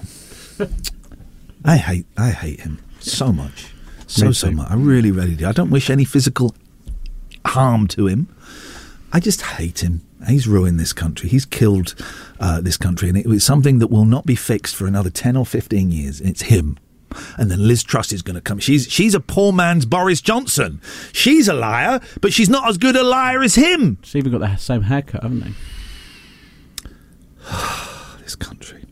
I hate, I hate him so much, so so much. I really, really do. I don't wish any physical harm to him. I just hate him. He's ruined this country. He's killed uh, this country, and it was something that will not be fixed for another ten or fifteen years. It's him. And then Liz Truss is going to come. She's she's a poor man's Boris Johnson. She's a liar, but she's not as good a liar as him. She's even got the same haircut, haven't they? this country.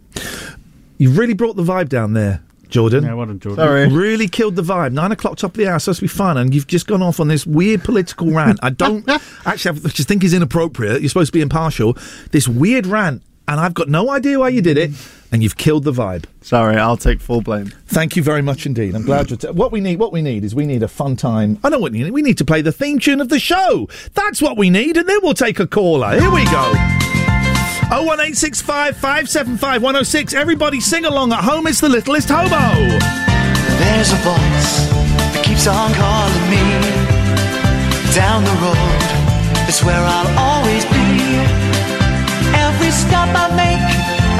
You've really brought the vibe down there, Jordan. Yeah, well done, Jordan. Sorry. Really killed the vibe. Nine o'clock, top of the hour, supposed to be fun, and you've just gone off on this weird political rant. I don't actually, I just think is inappropriate. You're supposed to be impartial. This weird rant, and I've got no idea why you did it, and you've killed the vibe. Sorry, I'll take full blame. Thank you very much indeed. I'm glad you're. T- what we need, what we need is we need a fun time. I know what we need. We need to play the theme tune of the show. That's what we need, and then we'll take a caller. Here we go. Oh one eight six five five seven five one zero six. Everybody sing along at home. It's the littlest hobo. There's a voice that keeps on calling me down the road. It's where I'll always be. Stop I make,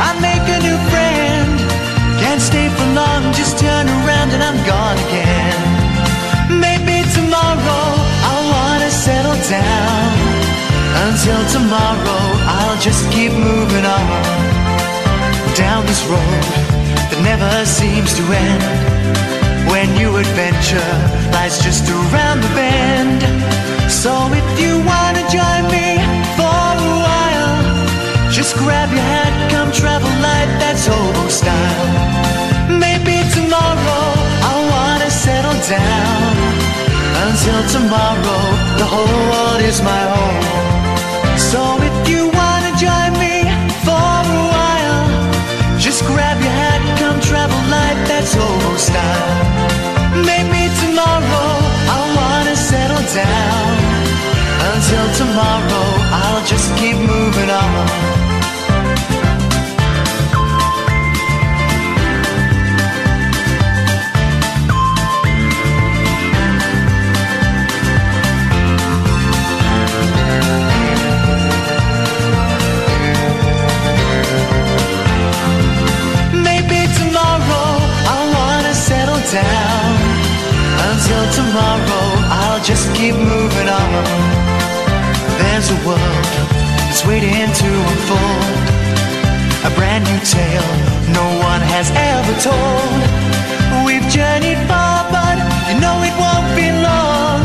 I make a new friend. Can't stay for long, just turn around and I'm gone again. Maybe tomorrow I'll wanna settle down. Until tomorrow, I'll just keep moving on down this road that never seems to end. When new adventure lies just around the bend. So if you wanna join me just grab your hat, come travel light, that's hobo style. Maybe tomorrow I'll wanna settle down. Until tomorrow, the whole world is my home. So if you wanna join me for a while, just grab your hat, come travel light, that's hobo style. Maybe tomorrow I'll wanna settle down. Until tomorrow, I'll just keep moving on. Just keep moving on. There's a world that's waiting to unfold. A brand new tale no one has ever told. We've journeyed far, but you know it won't be long.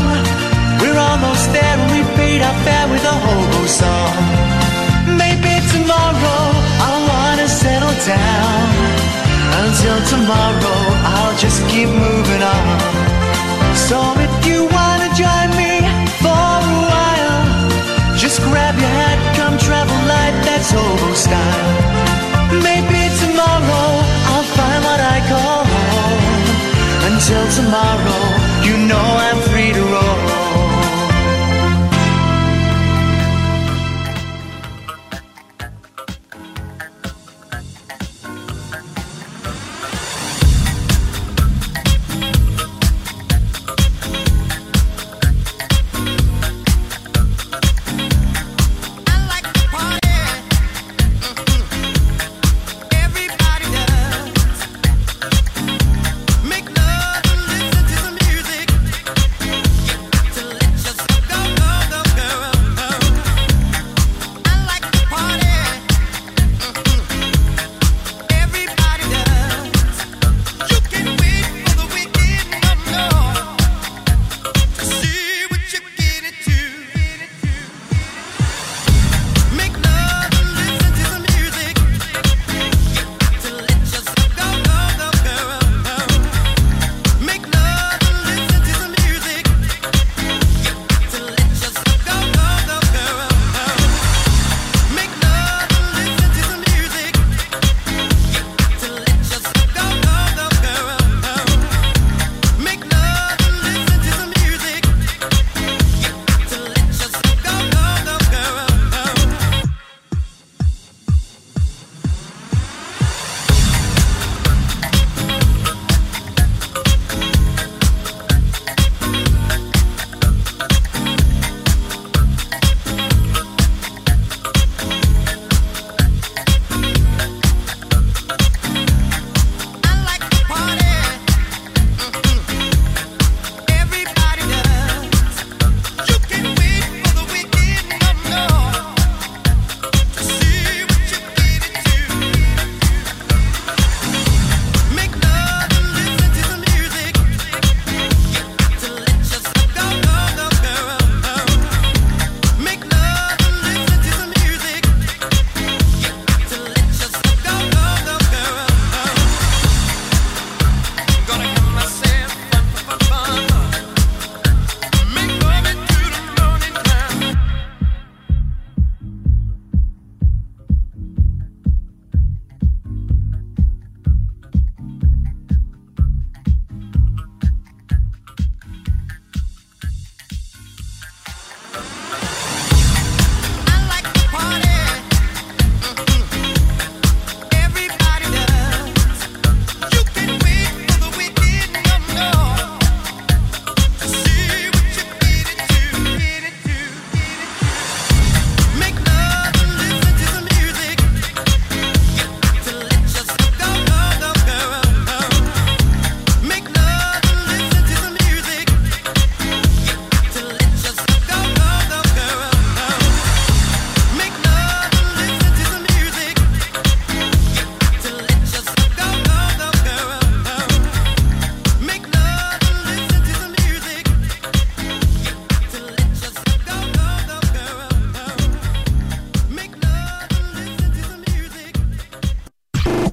We're almost there and we paid our fare with a hobo song. Maybe tomorrow I'll wanna settle down. Until tomorrow, I'll just keep moving on. So hobo style. Maybe tomorrow I'll find what I call home. Until tomorrow, you know I'm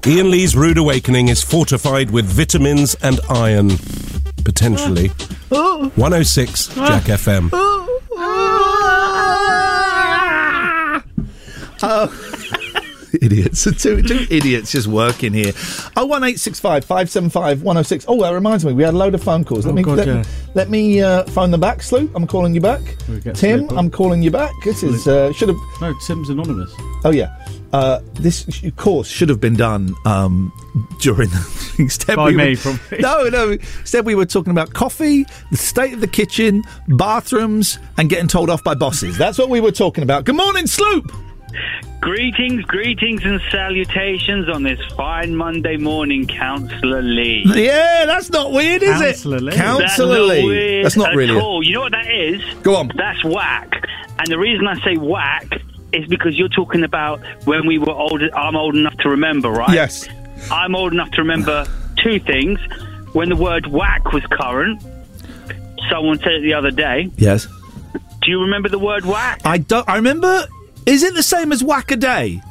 Ian Lee's Rude Awakening is fortified with vitamins and iron. Potentially. 106 Jack FM. Oh. idiots. two, two idiots just working here. Oh one eight six five five seven five one oh six. Oh, that reminds me, we had a load of phone calls. Let Oh, me God, let, yeah. me let me uh, phone them back. Sloop, I'm calling you back. We get Tim, Sloop on. I'm calling you back. This is uh, should have. No, Tim's anonymous. Oh yeah. Uh, this course should have been done um, during the instead By we me, were, probably. No, no. Instead we were talking about coffee, the state of the kitchen, bathrooms, and getting told off by bosses. That's what we were talking about. Good morning, Sloop. Greetings, greetings, and salutations on this fine Monday morning, Councillor Lee. Yeah, that's not weird, is Councillor it? Lee. Councillor That's not Lee. weird That's not at really. all. You know what that is? Go on. That's whack. And the reason I say whack is because you're talking about when we were old. I'm old enough to remember, right? Yes. I'm old enough to remember two things. When the word whack was current, someone said it the other day. Yes. Do you remember the word whack? I don't. I remember. Is it the same as whack a day?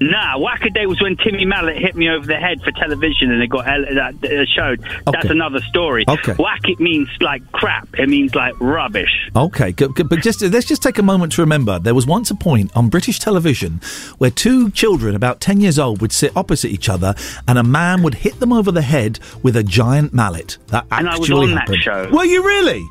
Nah, Wacaday was when Timmy Mallett hit me over the head for television and it got that uh, showed. That's Okay. another story. Okay. Whack it means like crap. It means like rubbish. Okay, good, good, but just let's just take a moment to remember there was once a point on British television where two children about ten years old would sit opposite each other, and a man would hit them over the head with a giant mallet. That And I was actually on that happened. show. Were you really?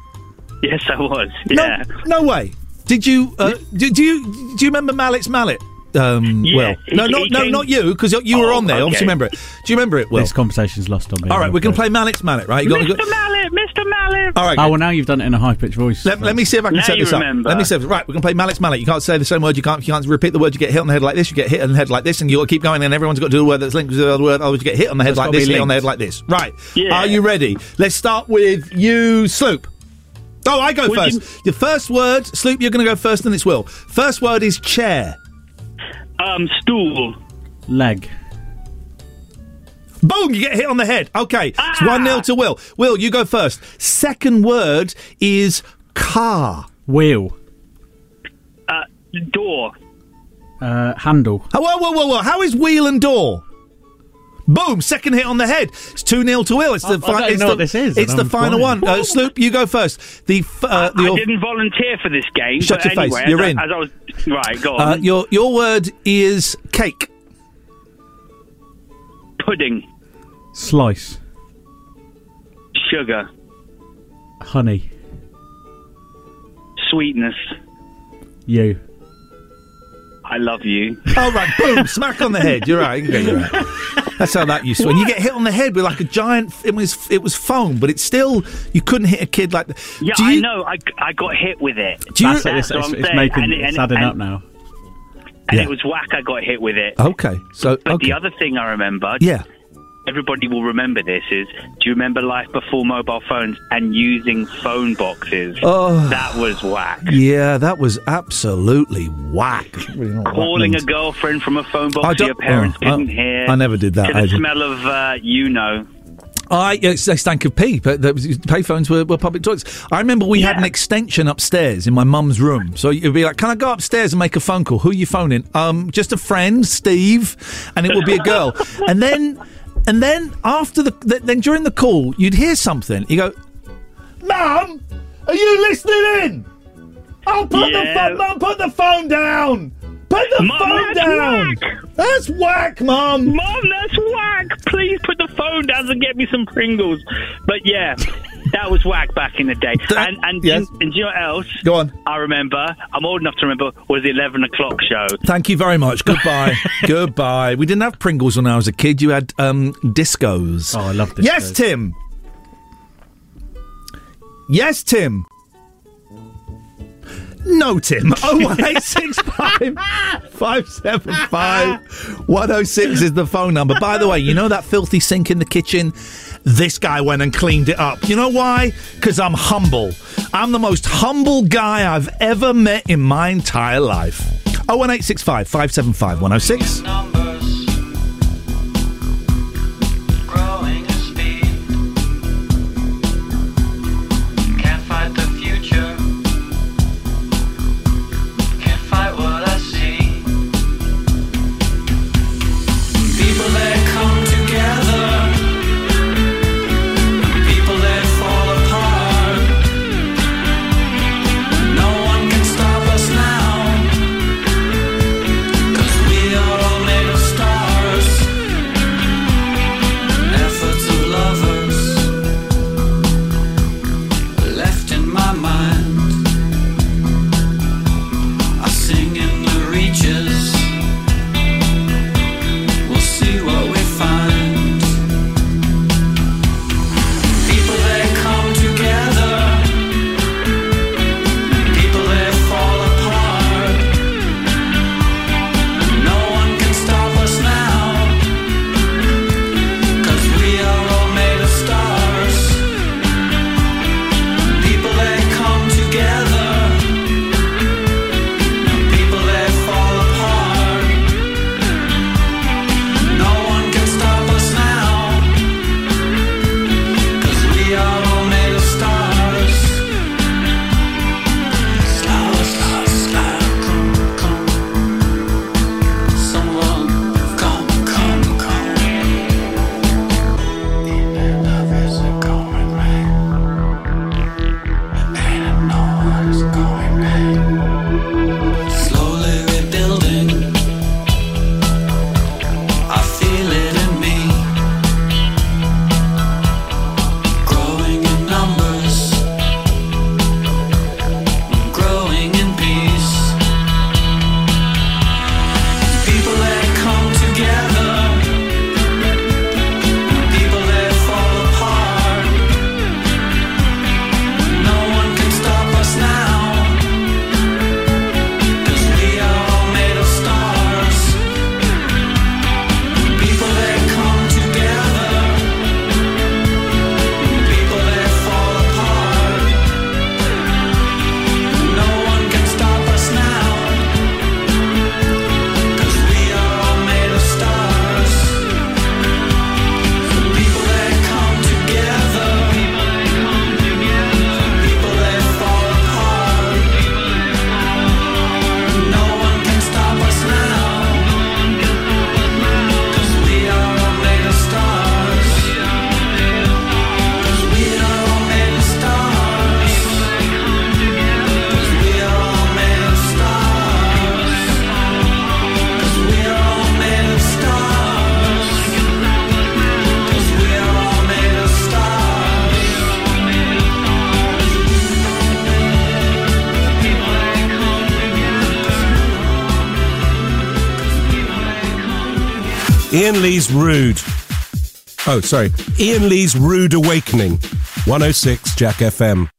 Yes, I was. Yeah. No, no way. Did you? Uh, do, do you? Do you remember Mallett's mallet? Um, Yeah, well, he- no, not no, came- not you, because you were Oh, on there. Obviously, remember it. Do you remember it? Well, this conversation's lost on me. all right, we're going to play Mallett's mallet, right? You got, you got- Mr. Mallett, Mr. Mallett. all right. Oh well, now you've done it in a high pitched voice. Let, let me see if I can Now set you this remember. up. Let me see. If, right, we're gonna play Mallett's Mallet. You can't say the same word. You can't. You can't repeat the word. You get hit on the head like this. You get hit on the head like this, and you got to keep going. And everyone's got to do a word that's linked to the other word. Otherwise, you get hit on the head It's like this, be hit on the head like this. Right. Yeah. Are you ready? Let's start with you, Sloop. Oh, I go Would first. you- Your first word, Sloop. You're going to go first, and it's Will. First word is chair. Um, stool. leg. Boom! You get hit on the head. Okay, it's Ah! one 0 to Will. Will, you go first. Second word is car. Wheel. Uh, door. Uh, handle. Oh, whoa, whoa, whoa, whoa! How is wheel and door? Boom! Second hit on the head. It's two 0 to Will. It's the I- I it's the, this is, It's the final one. Uh, Sloop, you go first. The f- uh, the I didn't volunteer for this game. Shut but your face. anyway, You're as, in. I- As I was right, go on. uh, your your word is cake. Pudding. Slice. Sugar. Honey. Sweetness. You. I love you. Oh right, boom! Smack on the head. You're right. Okay, you're right. That's how that used to. When you get hit on the head with like a giant, it was it was foam, but it's still you couldn't hit a kid like that. Yeah, Do I you- know. I, I got hit with it. Do you- That's. That's It's, what it's, I'm it's saying. making. And it- it's and- adding and- up now. And Yeah. it was whack. I got hit with it. Okay, so But okay. the other thing I remember, yeah. Everybody will remember this, is do you remember life before mobile phones and using phone boxes? Oh. That was whack. Yeah, that was absolutely whack. Really not what Calling a girlfriend from a phone I box don't- your parents oh, I- couldn't hear. I never did that, To the I did- smell of, uh, you know. I yes, they stank of pee, but the payphones were, were public toilets. I remember we had an extension upstairs in my mum's room, so you'd be like, "Can I go upstairs and make a phone call? Who are you phoning? Um, just a friend, Steve," and it would be a girl. and then, and then after the th- then during the call, you'd hear something. You go, "Mum, are you listening in? Oh, put the phone, Mum, put the phone down. Put the Mum, phone that's down. That's whack, Mum. Mom, that's whack. Please put the phone down and get me some Pringles. But yeah, that was whack back in the day. And and, yes. and, do you know what else? Go on. I remember. I'm old enough to remember. Was the eleven o'clock show? Thank you very much. Goodbye. Goodbye. We didn't have Pringles when I was a kid. You had um, discos. Oh, I love this. Yes, Tim. Yes, Tim. No, Tim. Oh one eight six five five seven five one zero six is the phone number. By the way, you know that filthy sink in the kitchen? This guy went and cleaned it up. You know why? Because I'm humble. I'm the most humble guy I've ever met in my entire life. 01865 575 106. Ian Lee's Rude. Oh, sorry. Ian Lee's Rude Awakening. 106 Jack FM.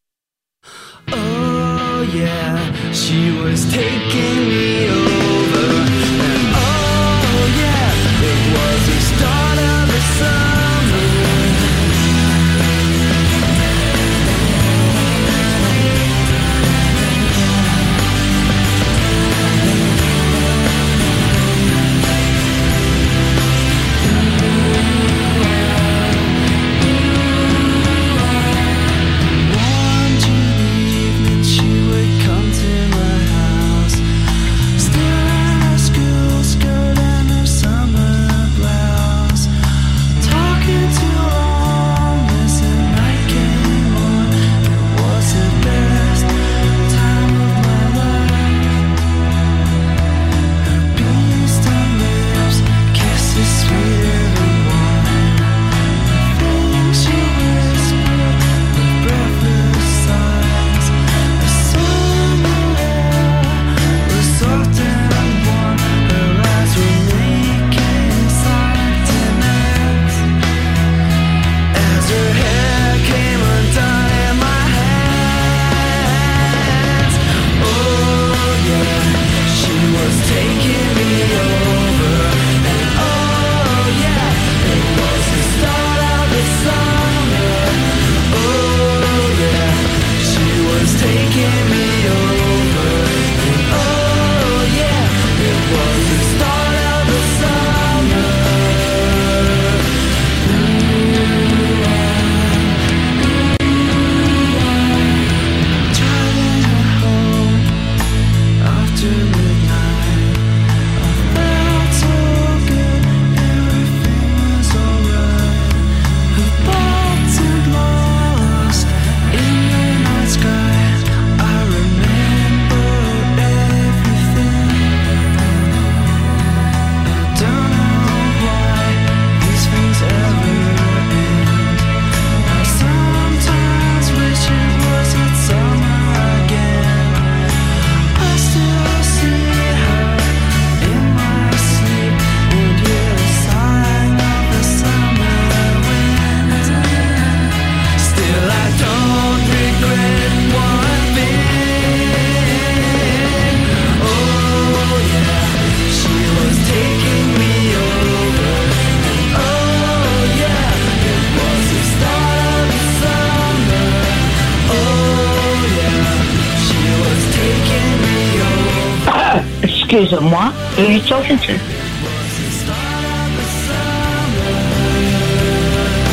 Talking to?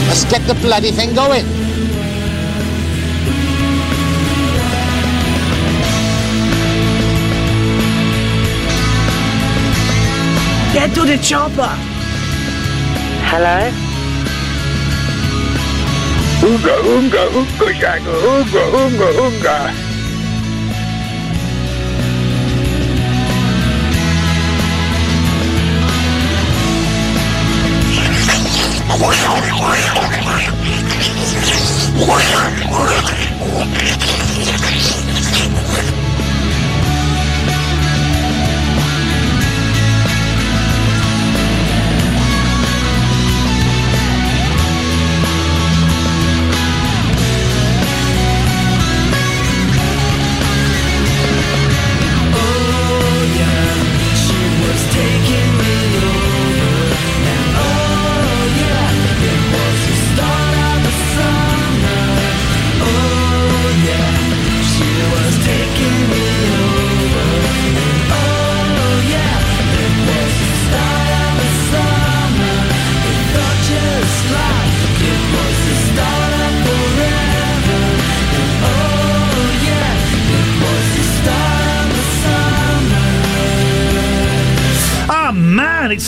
Let's get the bloody thing going. Get to the chopper. Hello? Unga, unga, unga, shago, unga, unga, unga. Ah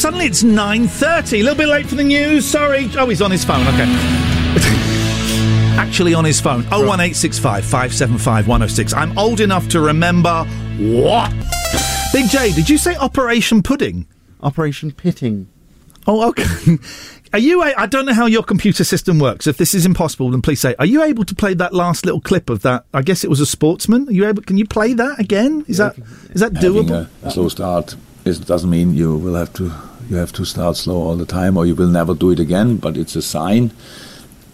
suddenly it's nine thirty. A little bit late for the news. Sorry. Oh, he's on his phone. Okay. Actually, on his phone. Oh one eight six five five seven five one zero six. I'm old enough to remember what. Big J, did you say Operation Pudding? Operation Pitting. Oh, okay. Are you? A- I don't know how your computer system works. If this is impossible, then please say. Are you able to play that last little clip of that? I guess it was a sportsman. Are you able? Can you play that again? Is that is that Having doable? a slow start is, doesn't mean you will have to you have to start slow all the time, or you will never do it again. But it's a sign.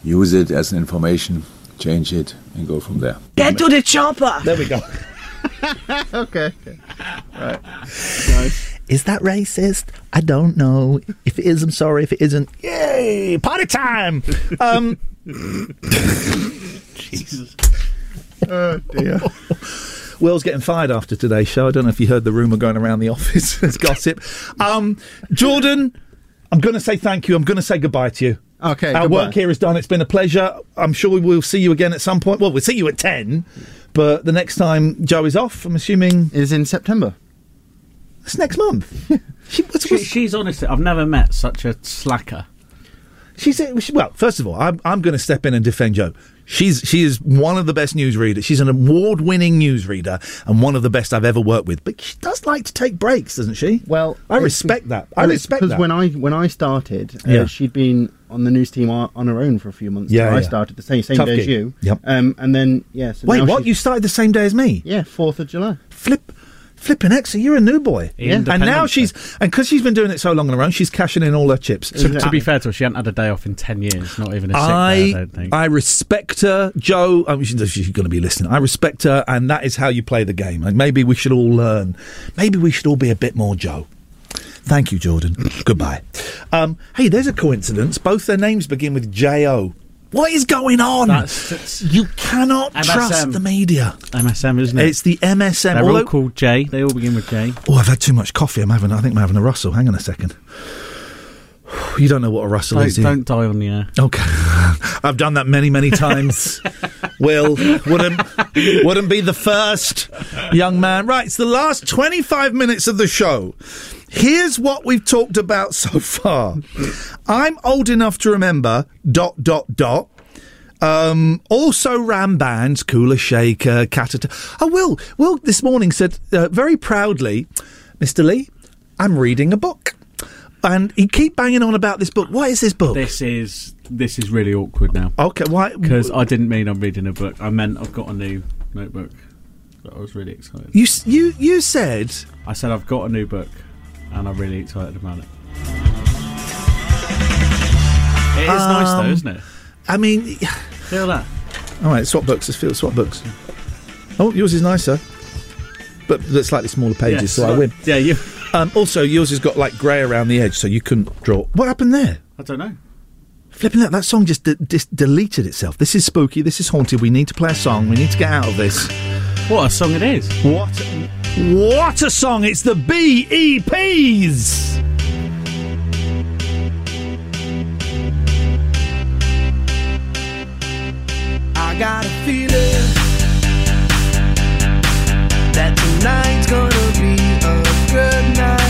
Use it as information, change it, and go from there. Get to the chopper. There we go. okay. Right. Nice. Is that racist? I don't know. If it is, I'm sorry. If it isn't, yay! Party time! Um, Jesus. Oh dear. Will's getting fired after today's show. I don't know if you heard the rumour going around the office as gossip. Um, Jordan, I'm going to say thank you. I'm going to say goodbye to you. Okay. Our goodbye. work here is done. It's been a pleasure. I'm sure we'll see you again at some point. Well, we'll see you at 10, but the next time Joe is off, I'm assuming. Is in September. It's next month. she, what's, She, she's honestly, I've never met such a slacker. She's she, well. First of all, I'm I'm going to step in and defend Joe. She's she is one of the best newsreaders. She's an award-winning newsreader and one of the best I've ever worked with. But she does like to take breaks, doesn't she? Well, I respect that. I respect that because that. when I when I started, uh, Yeah. she'd been on the news team on, her own for a few months. Yeah, till I started the same same Tough day as you. Yep. Um, and then yeah. So Wait, what? You started the same day as me? Yeah, Fourth of July. Flip, flipping hex. You're a new boy. Yeah. And now she's and because she's been doing it so long on her own, she's cashing in all her chips. To, to be fair to her, she hadn't had a day off in 10 years, not even a sick day, I I don't think. I respect her, Joe. I mean, she's, she's going to be listening. I respect her, and that is how you play the game. And maybe we should all learn. Maybe we should all be a bit more Joe. Thank you, Jordan. Goodbye. Um, hey, there's a coincidence. Both their names begin with J O. What is going on? That's- you cannot MSM. trust the media. MSM, isn't it? It's the MSM. They're although- all called J. They all begin with J. Oh, I've had too much coffee. I'm having. I think I'm having a Russell. Hang on a second. You don't know what a Russell Don't, is. do don't die on the air. Okay, I've done that many, many times. Will wouldn't wouldn't be the first young man. Right, it's the last twenty five minutes of the show. Here's what we've talked about so far. I'm old enough to remember. Dot dot dot. Um, also ran bands, Kula Shaker, Catata. Oh, Will, Will this morning said uh, very proudly, Mr. Lee, I'm reading a book. And he keep banging on about this book. What is this book? This is this is really awkward now. Okay, why? Because I didn't mean I'm reading a book. I meant I've got a new notebook. But I was really excited. You you you said I said I've got a new book, and I'm really excited about it. It is nice though, Um, isn't it? I mean, feel that. All right, swap books. Let's feel swap books. Oh, yours is nicer, but the slightly smaller pages, Yeah, so I win. Yeah, you. Um, also, yours has got like grey around the edge, so you couldn't draw. What happened there? I don't know. Flipping that, that song just de- just deleted itself. This is spooky. This is haunted. We need to play a song. We need to get out of this. What a song it is! What? What a song! It's the BEPs. I got a feeling that tonight's gonna be a good night.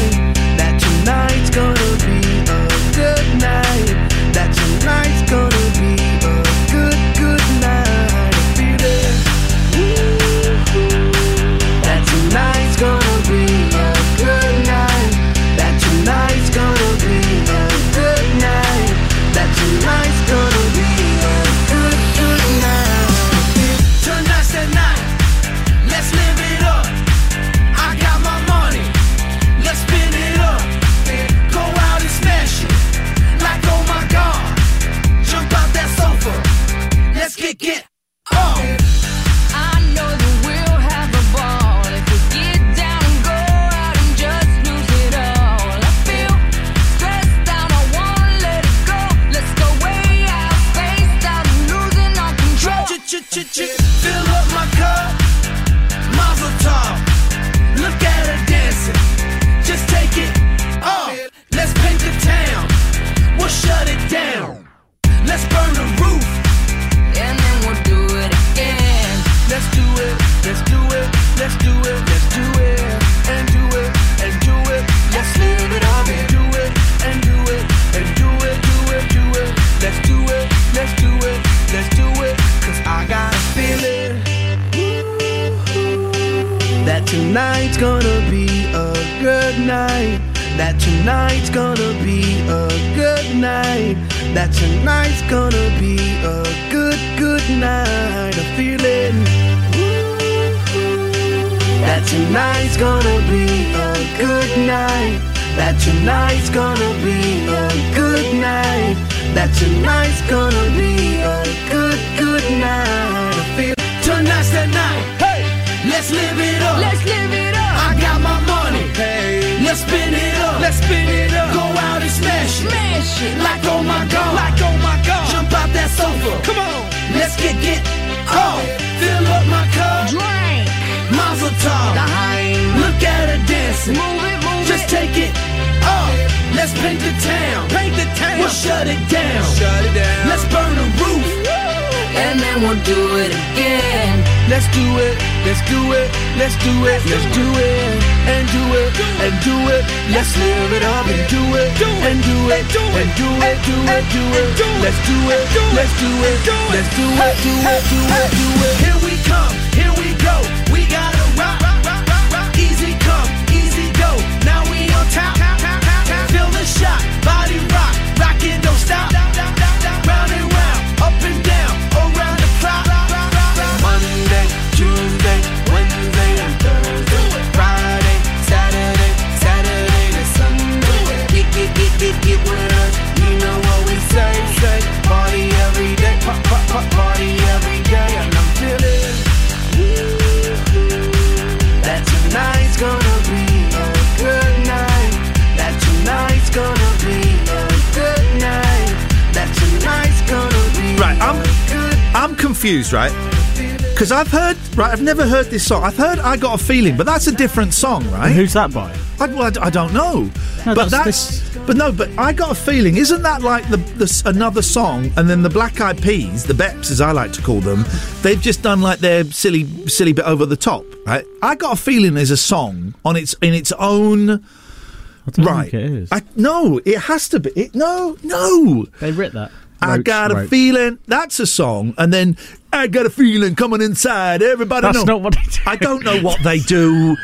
Never heard this song. I've heard "I Got a Feeling," but that's a different song, right? Who's that by? I, well, I I don't know, No, but that's- that's, but no, but I got a feeling. Isn't that like the, the another song? And then the Black Eyed Peas, the Beps, as I like to call them, they've just done like their silly, silly bit over the top, right? I got a feeling is a song on its in its own. I don't right. think it is. I, no, it has to be. It, no, no. They writ that. I Roach got a feeling. That's a song, and then I got a feeling coming inside. Everybody, That's know. not what do. I don't know what they do.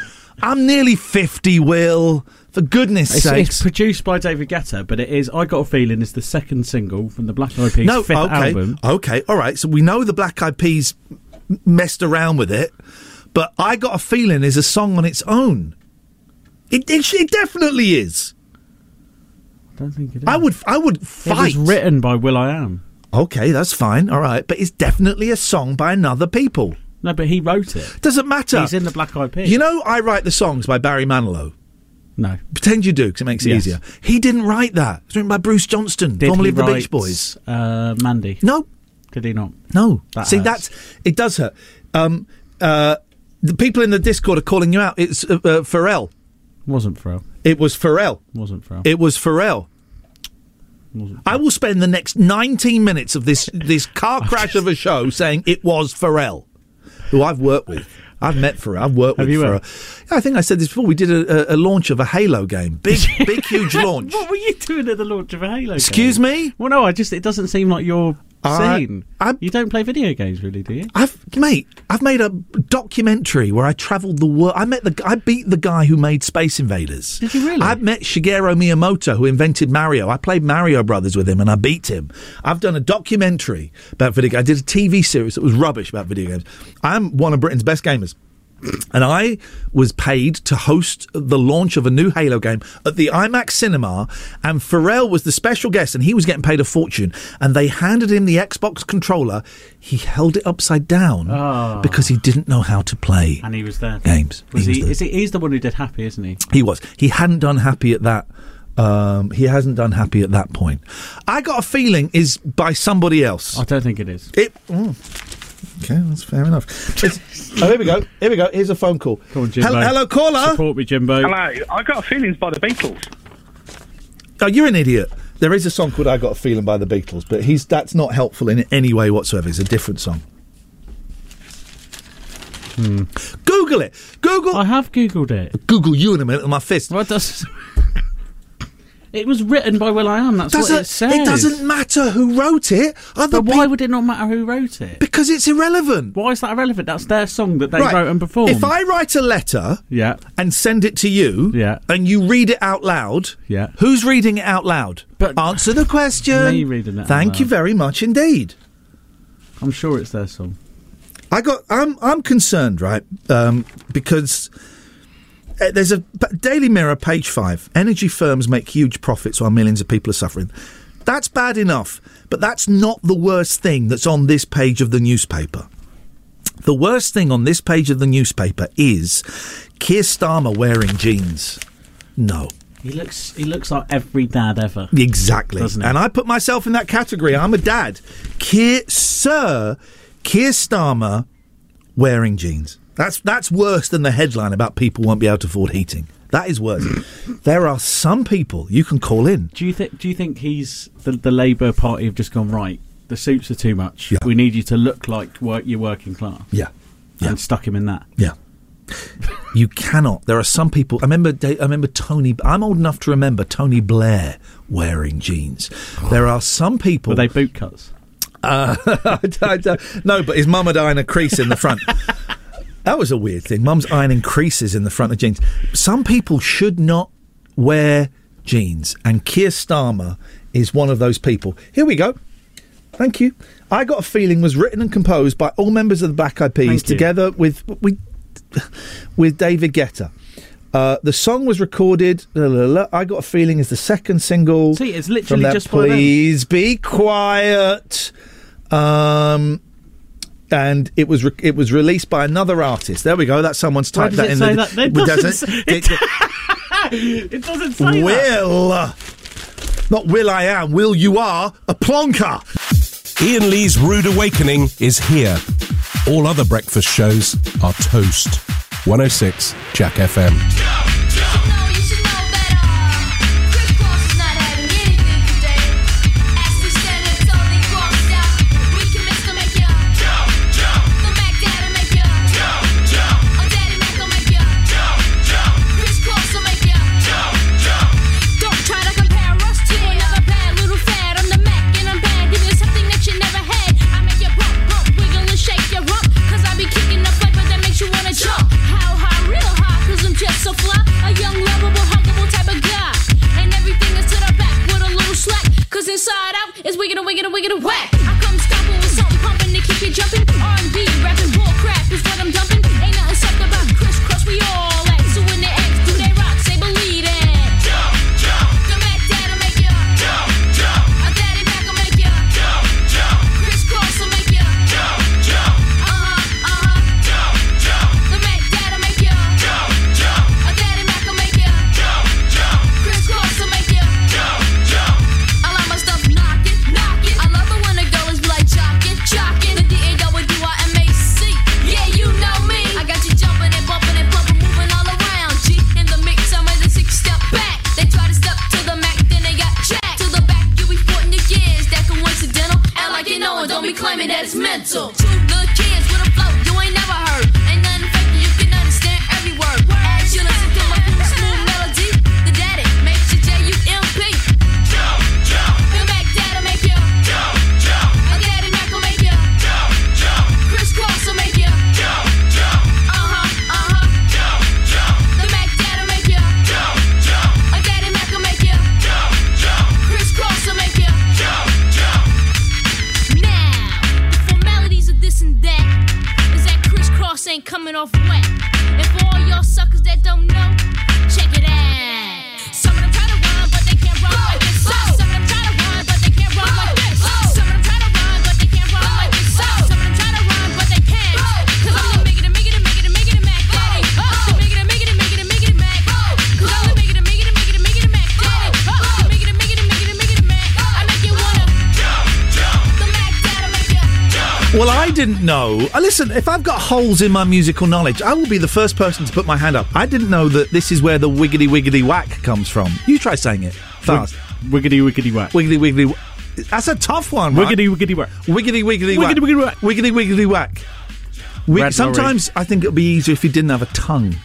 I'm nearly fifty. Will, for goodness' It's, sake. it's produced by David Guetta, but it is "I Got a Feeling" is the second single from the Black Eyed Peas no, fifth okay, album. okay, all right. So we know the Black Eyed Peas messed around with it, but I got a feeling is a song on its own. It, it, it definitely is. I don't think it is. I would, I would It was written by Will I Am. okay, that's fine. All right, but it's definitely a song by another people. No, but he wrote it. Doesn't matter. He's in the Black Eyed Peas. You know, I write the songs by Barry Manilow. No. Pretend you do, because it makes it Yes. easier. He didn't write that. It was written by Bruce Johnston, Did formerly of the Beach Boys. Uh, Mandy. No, Did he not? no. That See, hurts. that's it. Does hurt. Um, uh, the people in the Discord are calling you out. It's uh, uh, Pharrell. Wasn't Pharrell. It was Pharrell. Wasn't Pharrell. It was Pharrell. I will spend the next 19 minutes of this this car crash of a show saying it was Pharrell, who I've worked with. I've met Pharrell. I've worked Have with you uh, Pharrell. Yeah, I think I said this before. We did a, a, a launch of a Halo game. Big, big, huge launch. What were you doing at the launch of a Halo? game? Excuse me? Well, no, I just it doesn't seem like your I- scene. you don't play video games, really, do you? I've mate, I've made a documentary where I travelled the world. I met the I beat the guy who made Space Invaders. Did you really? I met Shigeru Miyamoto who invented Mario. I played Mario Brothers with him and I beat him. I've done a documentary about video games. I did a TV series that was rubbish about video games. I'm one of Britain's best gamers. And I was paid to host the launch of a new Halo game at the IMAX cinema, and Pharrell was the special guest, and he was getting paid a fortune. And they handed him the Xbox controller. He held it upside down Oh. because he didn't know how to play And he was there. games. Was He he? was there. he? He's the one who did Happy, isn't he? He was. He hadn't done happy at that. Um, he hasn't done happy at that point. I got a feeling is by somebody else. I don't think it is. It. mm. Okay, that's fair enough. Oh, here we go. Here we go. Here's a phone call. Come on, Jimbo. Hello, hello, caller. Support me, Jimbo. Hello, I got a feelings by the Beatles. Oh, you're an idiot. There is a song called "I Got a Feeling" by the Beatles, but he's that's not helpful in any way whatsoever. It's a different song. Hmm. Google it. Google. I have googled it. Google you in a minute with my fist. What does? It was written by Will I Am. That's Doesn't- what it says. it doesn't matter who wrote it. Other But why would it not matter who wrote it? Because it's irrelevant. Why is that irrelevant? That's their song that they Right. wrote and performed. If I write a letter yeah, and send it to you, Yeah. and you read it out loud, yeah, who's reading it out loud? But- Answer the question. Me reading it Thank you very much indeed. I'm sure it's their song. I got. I'm. I'm concerned, right? Um, because Uh, there's a Daily Mirror, page five. Energy firms make huge profits while millions of people are suffering. That's bad enough, but that's not the worst thing that's on this page of the newspaper. The worst thing on this page of the newspaper is Keir Starmer wearing jeans. No. He looks he looks like every dad ever. Exactly. And I put myself in that category. I'm a dad. Keir, Sir Keir Starmer wearing jeans. That's that's worse than the headline about people won't be able to afford heating. That is worse. there are some people you can call in. Do you think do you think he's the, the Labour Party have just gone right? The suits are too much. We need you to look like work you're working class. Yeah. And stuck him in that. Yeah. You cannot. There are some people. I remember. I remember Tony. I'm old enough to remember Tony Blair wearing jeans. There are some people. Were they boot cuts? Uh, I don't- I don't- no, but his mum had ironed a crease in the front. that was a weird thing. Mum's ironing creases in the front of jeans. Some people should not wear jeans, and Keir Starmer is one of those people. Here we go. Thank you. I got a feeling was written and composed by all members of the Black Eyed Peas together with with with David Guetta. Uh, the song was recorded. la, la, la, I got a feeling is the second single. See, it's literally just. Please be quiet. Um, and it was re- it was released by another artist. There we go. That someone's Why typed does that it in. say the, that? It doesn't doesn't say- it- it doesn't say that. Will. Uh, not will I am. Will you are a plonker. Ian Lee's Rude Awakening is here. All other breakfast shows are toast. 106 Jack FM. Is wicked and wicked and wicked and whack. I come stomping with something pumping to keep you jumping. Didn't know. Uh, listen, if I've got holes in my musical knowledge, I will be the first person to put my hand up. I didn't know that this is where the wiggity wiggity whack comes from. You try saying it fast. Wiggity wiggity whack. Wiggity wiggity. That's a tough one. right? Wiggity wiggity whack. Wiggity wiggity whack. Wiggity wiggity whack. Wiggity wiggity whack. Sometimes I think it would be easier if you didn't have a tongue.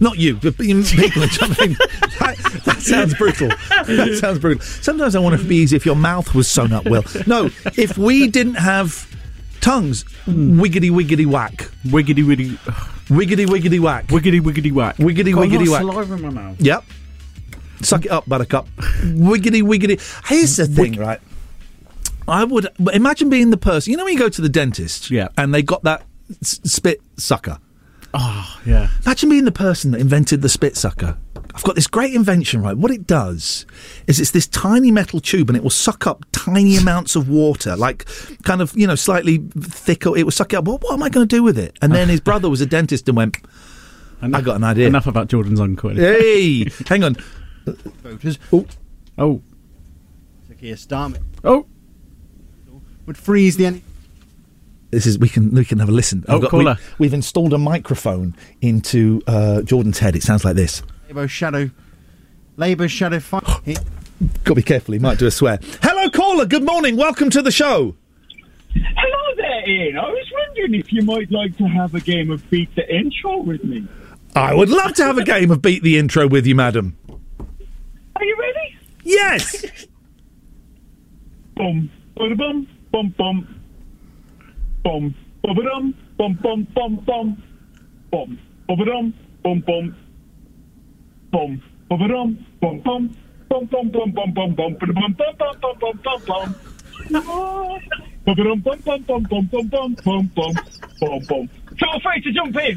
Not you, but people. jumping. that, that sounds brutal. That sounds brutal. Sometimes I wonder if it'd be easy if your mouth was sewn up well. No, if we didn't have tongues, wiggity wiggity whack. Wiggity wiggity. Wiggity wiggity whack. Wiggity wiggity whack. Wiggity Got a lot wiggity whack. saliva in my mouth. Yep. Suck it up, buttercup. wiggity wiggity. Here's the thing, right? I would imagine being the person. You know when you go to the dentist, Yeah. and they got that s- spit sucker. Oh, yeah. Imagine being the person that invented the spit sucker. I've got this great invention, right? What it does is it's this tiny metal tube and it will suck up tiny amounts of water, like kind of, you know, slightly thicker. It will suck it up. What, what am I going to do with it? And then his brother was a dentist and went, I got an idea. Enough about Jordan's uncle. Hey, hang on. Voters. Oh. Oh. Keir Starmer Oh. would freeze the. Any- This is we can we can have a listen. Oh, caller. We, have installed a microphone into uh, Jordan's head. It sounds like this. Labour shadow. Labour shadow. Fi- he- Got to be careful. He might do a swear. Hello, caller. Good morning. Welcome to the show. Hello there, Ian. I was wondering if you might like to have a game of Beat the Intro with me. I would love to have a game of beat the intro with you, madam. Are you ready? Yes. Bum, bum, bum, bum, bum, bum, bum, bum, bum, bum, bum, bum, bum, bum, bum, bum, bum, bum, bum, bum, bum, bum, bum, bum, bum, bum, bum, bum, bum, bum. Feel free to jump in.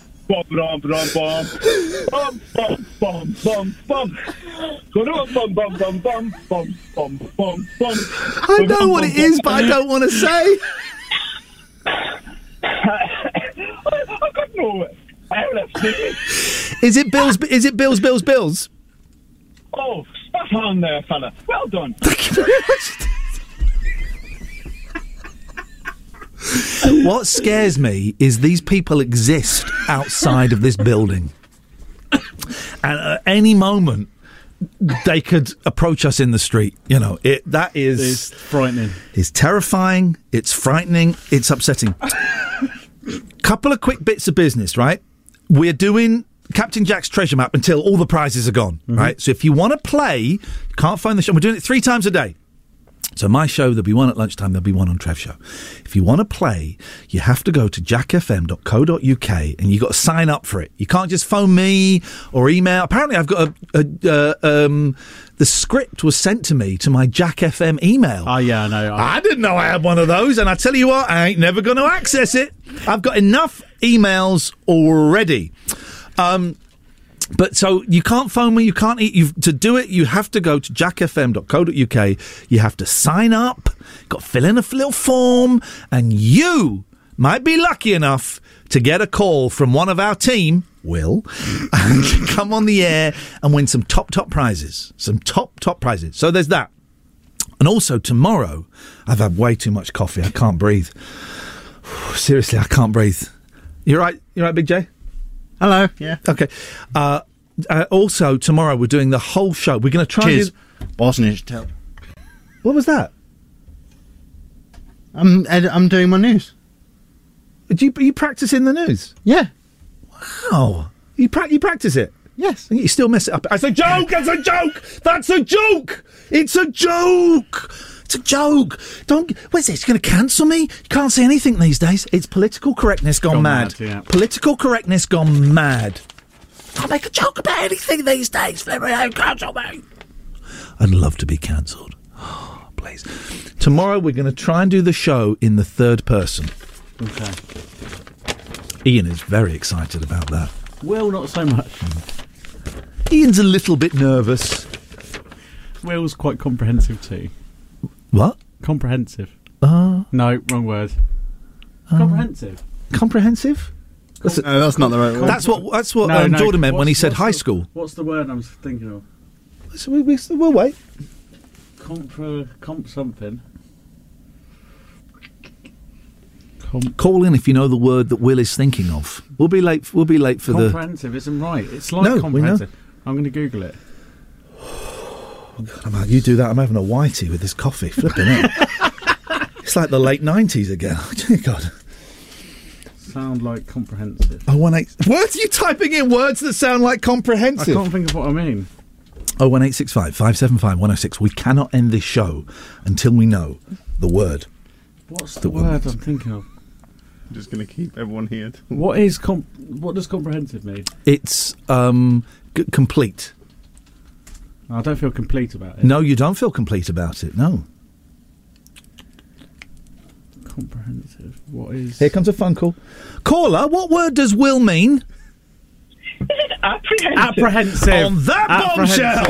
bum. Bum, bum. Bum, bum, bum, bum, bum. Bum, bum, bum, bum, bum, bum, bum, bum, bum. I know what it is, but I don't want to say. I've got no. Is it Bills? Is it Bills? Bills? Bills? Oh, spot on there, fella. Well done. What scares me is these people exist outside of this building, and at any moment they could approach us in the street. You know, it that is It's frightening. It's terrifying. It's frightening. It's upsetting. Couple of quick bits of business, right? We're doing Captain Jack's treasure map until all the prizes are gone, mm-hmm. right? So if you want to play, you can't find the show. We're doing it three times a day. So my show, there'll be one at lunchtime, there'll be one on Trev Show. If you want to play, you have to go to jackfm.co.uk and you've got to sign up for it. You can't just phone me or email. Apparently, I've got a, a uh, um, the script was sent to me to my Jack FM email. Oh, yeah, I know. I didn't know I had one of those, and I tell you what, I ain't never going to access it. I've got enough emails already. Um, but so you can't phone me, you can't eat. You've, to do it, you have to go to jackfm.co.uk. You have to sign up, got to fill in a little form, and you might be lucky enough to get a call from one of our team, Will, and come on the air and win some top, top prizes. Some top, top prizes. So there's that. And also tomorrow, I've had way too much coffee. I can't breathe. Seriously, I can't breathe. You're right. You're right, Big J. Hello. Yeah. Okay. Uh, uh, also, tomorrow we're doing the whole show. We're going to try Cheers. and do. Bosnich tell. What was that? I'm ed- I'm doing my news. Do you, are you practicing the news? Yeah. Wow. You, pra- you practice it? Yes. And you still mess it up. It's a joke! That's a joke! That's a joke! It's a joke! It's a joke! Don't. What's this? You're going to cancel me? You can't say anything these days. It's political correctness gone, Gone mad. mad, yeah. Political correctness gone mad. Can't make a joke about anything these days. Let me don't cancel me. I'd love to be cancelled. Please. Tomorrow we're going to try and do the show in the third person. Okay. Ian is very excited about that. Will, not so much. Ian's a little bit nervous. Will's quite comprehensive too. What? Comprehensive. Uh, No, wrong word. Uh, comprehensive. comprehensive? That's, No, that's not the right word. that's what that's what No, um, no, Jordan meant when he said high the- school. What's the word I'm thinking of? So we, we, we'll wait. Compro, comp something. Call in if you know the word that Will is thinking of. We'll be late. We'll be late for the. comprehensive isn't right. It's like No, comprehensive. I'm going to Google it. Come on, you do that. I'm having a whitey with this coffee. Flipping it. it's like the late nineties again. Oh, dear God. sound like comprehensive. Oh one eight. What are you typing in words that sound like comprehensive? I can't think of what I mean. Oh one eight six five five seven five one zero six. We cannot end this show until we know the word. What's the That word. I'm thinking of? I'm just going to keep everyone here. What is com- What does comprehensive mean? It's um g- complete. I don't feel complete about it. No, you don't feel complete about it. No. Comprehensive. What is? Here comes a phone call. Caller, what word does will mean? Apprehensive. Apprehensive. On that bombshell.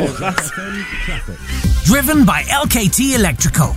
Driven by LKT Electrical.